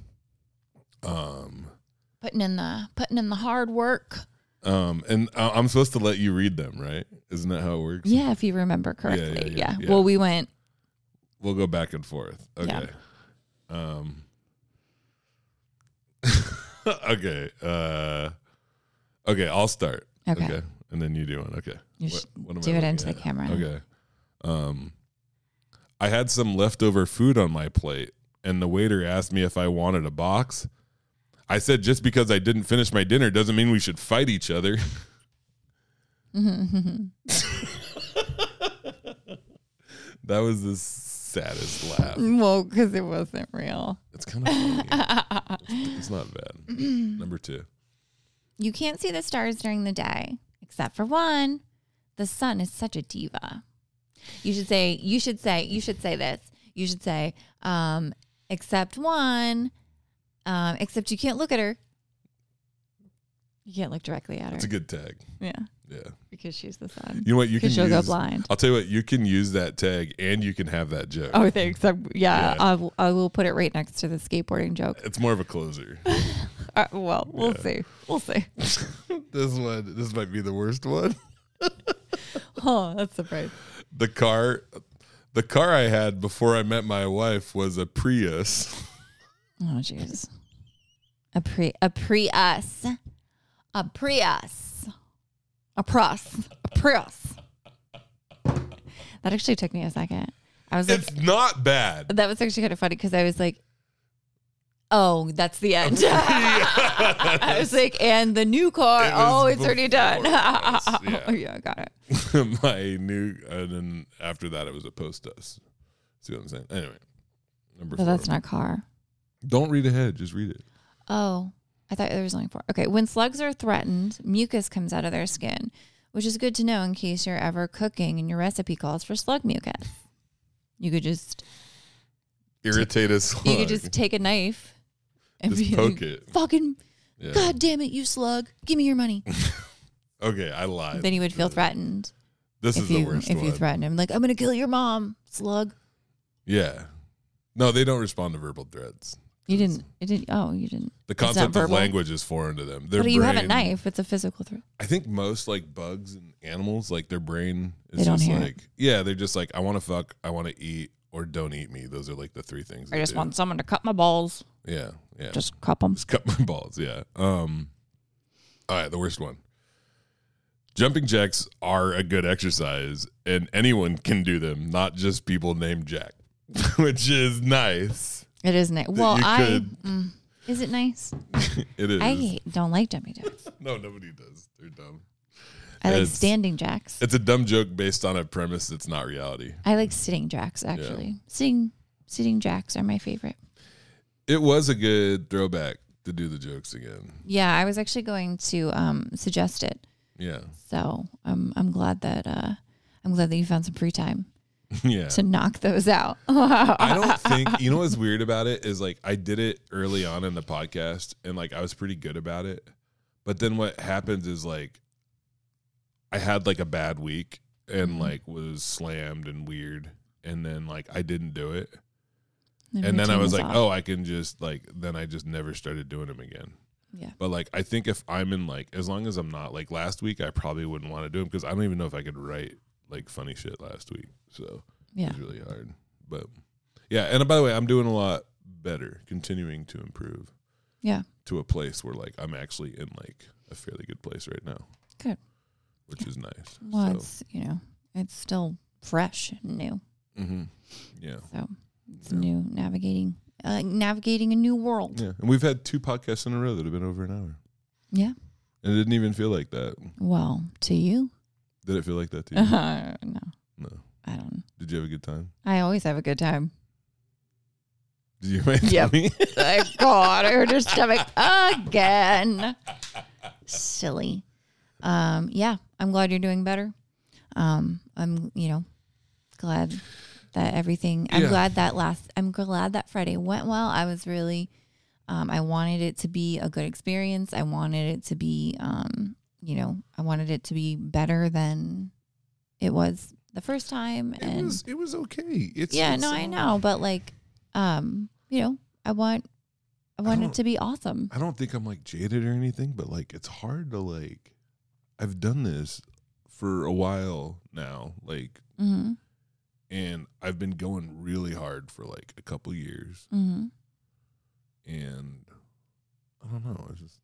Speaker 1: Um
Speaker 2: Putting in the putting in the hard work.
Speaker 1: um and I- I'm supposed to let you read them, right? Isn't that how it works?
Speaker 2: Yeah, if you remember
Speaker 1: Yeah, yeah,
Speaker 2: correctly.
Speaker 1: yeah,
Speaker 2: Yeah.
Speaker 1: yeah.
Speaker 2: Well, we went.
Speaker 1: We'll go back and forth. Okay. Um Okay. Uh Okay, I'll start.
Speaker 2: Okay.
Speaker 1: And then you do one. Okay.
Speaker 2: You
Speaker 1: What-
Speaker 2: should
Speaker 1: what
Speaker 2: do it into the camera.
Speaker 1: Okay. Um I had some leftover food on my plate and the waiter asked me if I wanted a box. I said just because I didn't finish my dinner doesn't mean we should fight each other. that was the saddest laugh.
Speaker 2: well, because it wasn't real.
Speaker 1: It's kind of funny. It's, it's not bad. Number two.
Speaker 2: You can't see the stars during the day, except for one. The sun is such a diva. You should say, you should say, you should say this. You should say, um, except one, um, except you can't look at her. You can't look directly at her.
Speaker 1: It's a good tag.
Speaker 2: yeah,
Speaker 1: Yeah.
Speaker 2: because she's the sun.
Speaker 1: You know what? You can
Speaker 2: she'll go blind.
Speaker 1: I'll tell you what. You can use that tag, and you can have that joke.
Speaker 2: Oh, thanks. I, yeah,
Speaker 1: Yeah.
Speaker 2: I, will, I will put it right next to the skateboarding joke.
Speaker 1: It's more of a closer.
Speaker 2: Uh, well, we'll
Speaker 1: Yeah.
Speaker 2: see. We'll see.
Speaker 1: this one. This might be the worst one.
Speaker 2: Oh, that's surprise.
Speaker 1: The car. The car I had before I met my wife was a Prius.
Speaker 2: Oh, jeez. A pre a Prius. A Prius. A Prius. A Prius. That actually took me a second. I was like,
Speaker 1: It's not bad.
Speaker 2: that was actually kind of funny because I was like, Oh, that's the end. I was like, and the new car.
Speaker 1: It
Speaker 2: oh, it's already done.
Speaker 1: this, yeah.
Speaker 2: Oh, yeah, got it.
Speaker 1: my new, and then after that, it was a post us. See what I'm saying? Anyway, number
Speaker 2: But
Speaker 1: four.
Speaker 2: that's not car.
Speaker 1: Don't read ahead. Just read it.
Speaker 2: Oh, I thought there was only four. Okay. When slugs are threatened, mucus comes out of their skin, which is good to know in case you're ever cooking and your recipe calls for slug mucus. You could just
Speaker 1: Irritate a slug.
Speaker 2: you could just take a knife and
Speaker 1: Just
Speaker 2: be
Speaker 1: poke
Speaker 2: like,
Speaker 1: it.
Speaker 2: fucking
Speaker 1: Yeah.
Speaker 2: God damn it, you slug. Give me your money.
Speaker 1: Okay, I lied.
Speaker 2: then you would feel threatened
Speaker 1: this is
Speaker 2: if
Speaker 1: the
Speaker 2: you
Speaker 1: worst
Speaker 2: if
Speaker 1: one.
Speaker 2: you threaten him. Like, I'm gonna kill your mom, slug.
Speaker 1: yeah. No, they don't respond to verbal threats.
Speaker 2: You didn't it didn't oh, you didn't.
Speaker 1: The
Speaker 2: not
Speaker 1: concept of
Speaker 2: verbal.
Speaker 1: language is foreign to them. Their
Speaker 2: but you have a
Speaker 1: brain-
Speaker 2: knife, it's a physical threat.
Speaker 1: I think most like bugs and animals, like their brain is
Speaker 2: They don't
Speaker 1: just
Speaker 2: hear it.
Speaker 1: like, yeah, they're just like, I want to fuck, I want to eat, or don't eat me. Those are like the three things.
Speaker 2: I just
Speaker 1: do.
Speaker 2: want someone to cut my balls.
Speaker 1: yeah, yeah.
Speaker 2: Just cup them.
Speaker 1: Just cut my balls. Yeah. Um. All right, the worst one. Jumping jacks are a good exercise, and anyone can do them, not just people named Jack, which is nice.
Speaker 2: It is nice. Well, I mm, is it nice?
Speaker 1: It is.
Speaker 2: I don't like jumping jacks.
Speaker 1: no, nobody does. They're dumb.
Speaker 2: I like
Speaker 1: It's-
Speaker 2: standing jacks.
Speaker 1: It's a dumb joke based on a premise that's not reality.
Speaker 2: I like sitting jacks actually. Sitting sitting jacks are my favorite.
Speaker 1: It was a good throwback to do the jokes again.
Speaker 2: Yeah, I was actually going to um, suggest it.
Speaker 1: Yeah.
Speaker 2: So I'm I'm glad that uh, I'm glad that you found some free time
Speaker 1: yeah.
Speaker 2: to knock those out.
Speaker 1: I don't think you know what's weird about it is like I did it early on in the podcast and like I was pretty good about it. But then what happens is like I had like a bad week and
Speaker 2: Mhm.
Speaker 1: like was slammed and weird and then like I didn't do it.
Speaker 2: The
Speaker 1: And then I was like,
Speaker 2: off.
Speaker 1: "Oh, I can just like then I just never started doing them again."
Speaker 2: yeah,
Speaker 1: But like I think if I'm in like as long as I'm not like last week I probably wouldn't want to do them because I don't even know if I could write like funny shit last week. So
Speaker 2: yeah.
Speaker 1: it's really hard. But yeah, and by the way, I'm doing a lot better, continuing to improve.
Speaker 2: Yeah.
Speaker 1: To a place where like I'm actually in like a fairly good place right now.
Speaker 2: Good.
Speaker 1: Which is nice.
Speaker 2: Well,
Speaker 1: so,
Speaker 2: it's you know it's still fresh and new,
Speaker 1: Mm-hmm. yeah.
Speaker 2: so it's
Speaker 1: Yeah.
Speaker 2: new navigating uh, navigating a new world.
Speaker 1: Yeah. And we've had two podcasts in a row that have been over an hour.
Speaker 2: Yeah.
Speaker 1: And it didn't even feel like that.
Speaker 2: Well, to you,
Speaker 1: Did it feel like that to you?
Speaker 2: uh, no,
Speaker 1: no.
Speaker 2: I don't.
Speaker 1: Did you have a good time?
Speaker 2: I always have a good time.
Speaker 1: Did you make
Speaker 2: Yep.
Speaker 1: funny?
Speaker 2: Thank God, I hurt her stomach again. Silly. Um, yeah, I'm glad you're doing better. Um, I'm, you know, glad that everything. I'm
Speaker 1: Yeah.
Speaker 2: glad that last. I'm glad that Friday went well. I was really. Um, I wanted it to be a good experience. I wanted it to be, um, you know, I wanted it to be better than it was the first time.
Speaker 1: it
Speaker 2: and
Speaker 1: was it was okay. It's
Speaker 2: yeah,
Speaker 1: it's,
Speaker 2: no, I know, but like, um, you know, I want, I want it to be awesome.
Speaker 1: I don't think I'm like jaded or anything, but like it's hard to like I've done this for a while now, like
Speaker 2: Mm-hmm.
Speaker 1: and I've been going really hard for like a couple years
Speaker 2: Mm-hmm.
Speaker 1: and I don't know, it's just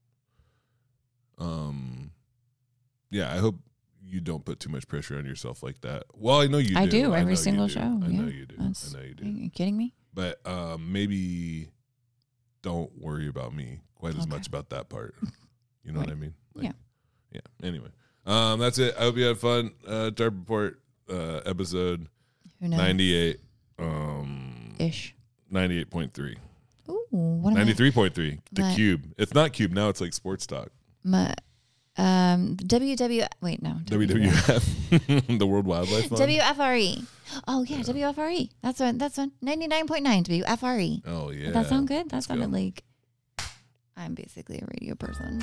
Speaker 1: um yeah, I hope you don't put too much pressure on yourself like that. Well, I know you
Speaker 2: I
Speaker 1: do.
Speaker 2: do,
Speaker 1: I
Speaker 2: every single
Speaker 1: do.
Speaker 2: show,
Speaker 1: I know you do.
Speaker 2: That's-
Speaker 1: I know you
Speaker 2: Are you kidding me?
Speaker 1: But um maybe don't worry about me quite as much about that part. You know what I mean?
Speaker 2: Yeah.
Speaker 1: Yeah. Anyway. Um that's it. I hope you had fun. Uh Tarp Report uh episode
Speaker 2: Who knows?
Speaker 1: 98 um
Speaker 2: ish.
Speaker 1: 98.3.
Speaker 2: Ooh, what am I?
Speaker 1: 93.3. The
Speaker 2: My-
Speaker 1: Cube. It's not Cube now, it's like Sports Talk.
Speaker 2: My, um, WW. Wait, no.
Speaker 1: WWF. the World Wildlife Fund.
Speaker 2: WFRE. Oh yeah, WFRE. That's one. That's one. Ninety nine point nine WFRE.
Speaker 1: oh yeah.
Speaker 2: Did that sound good? That
Speaker 1: Let's go.
Speaker 2: sounded like I'm basically a radio person.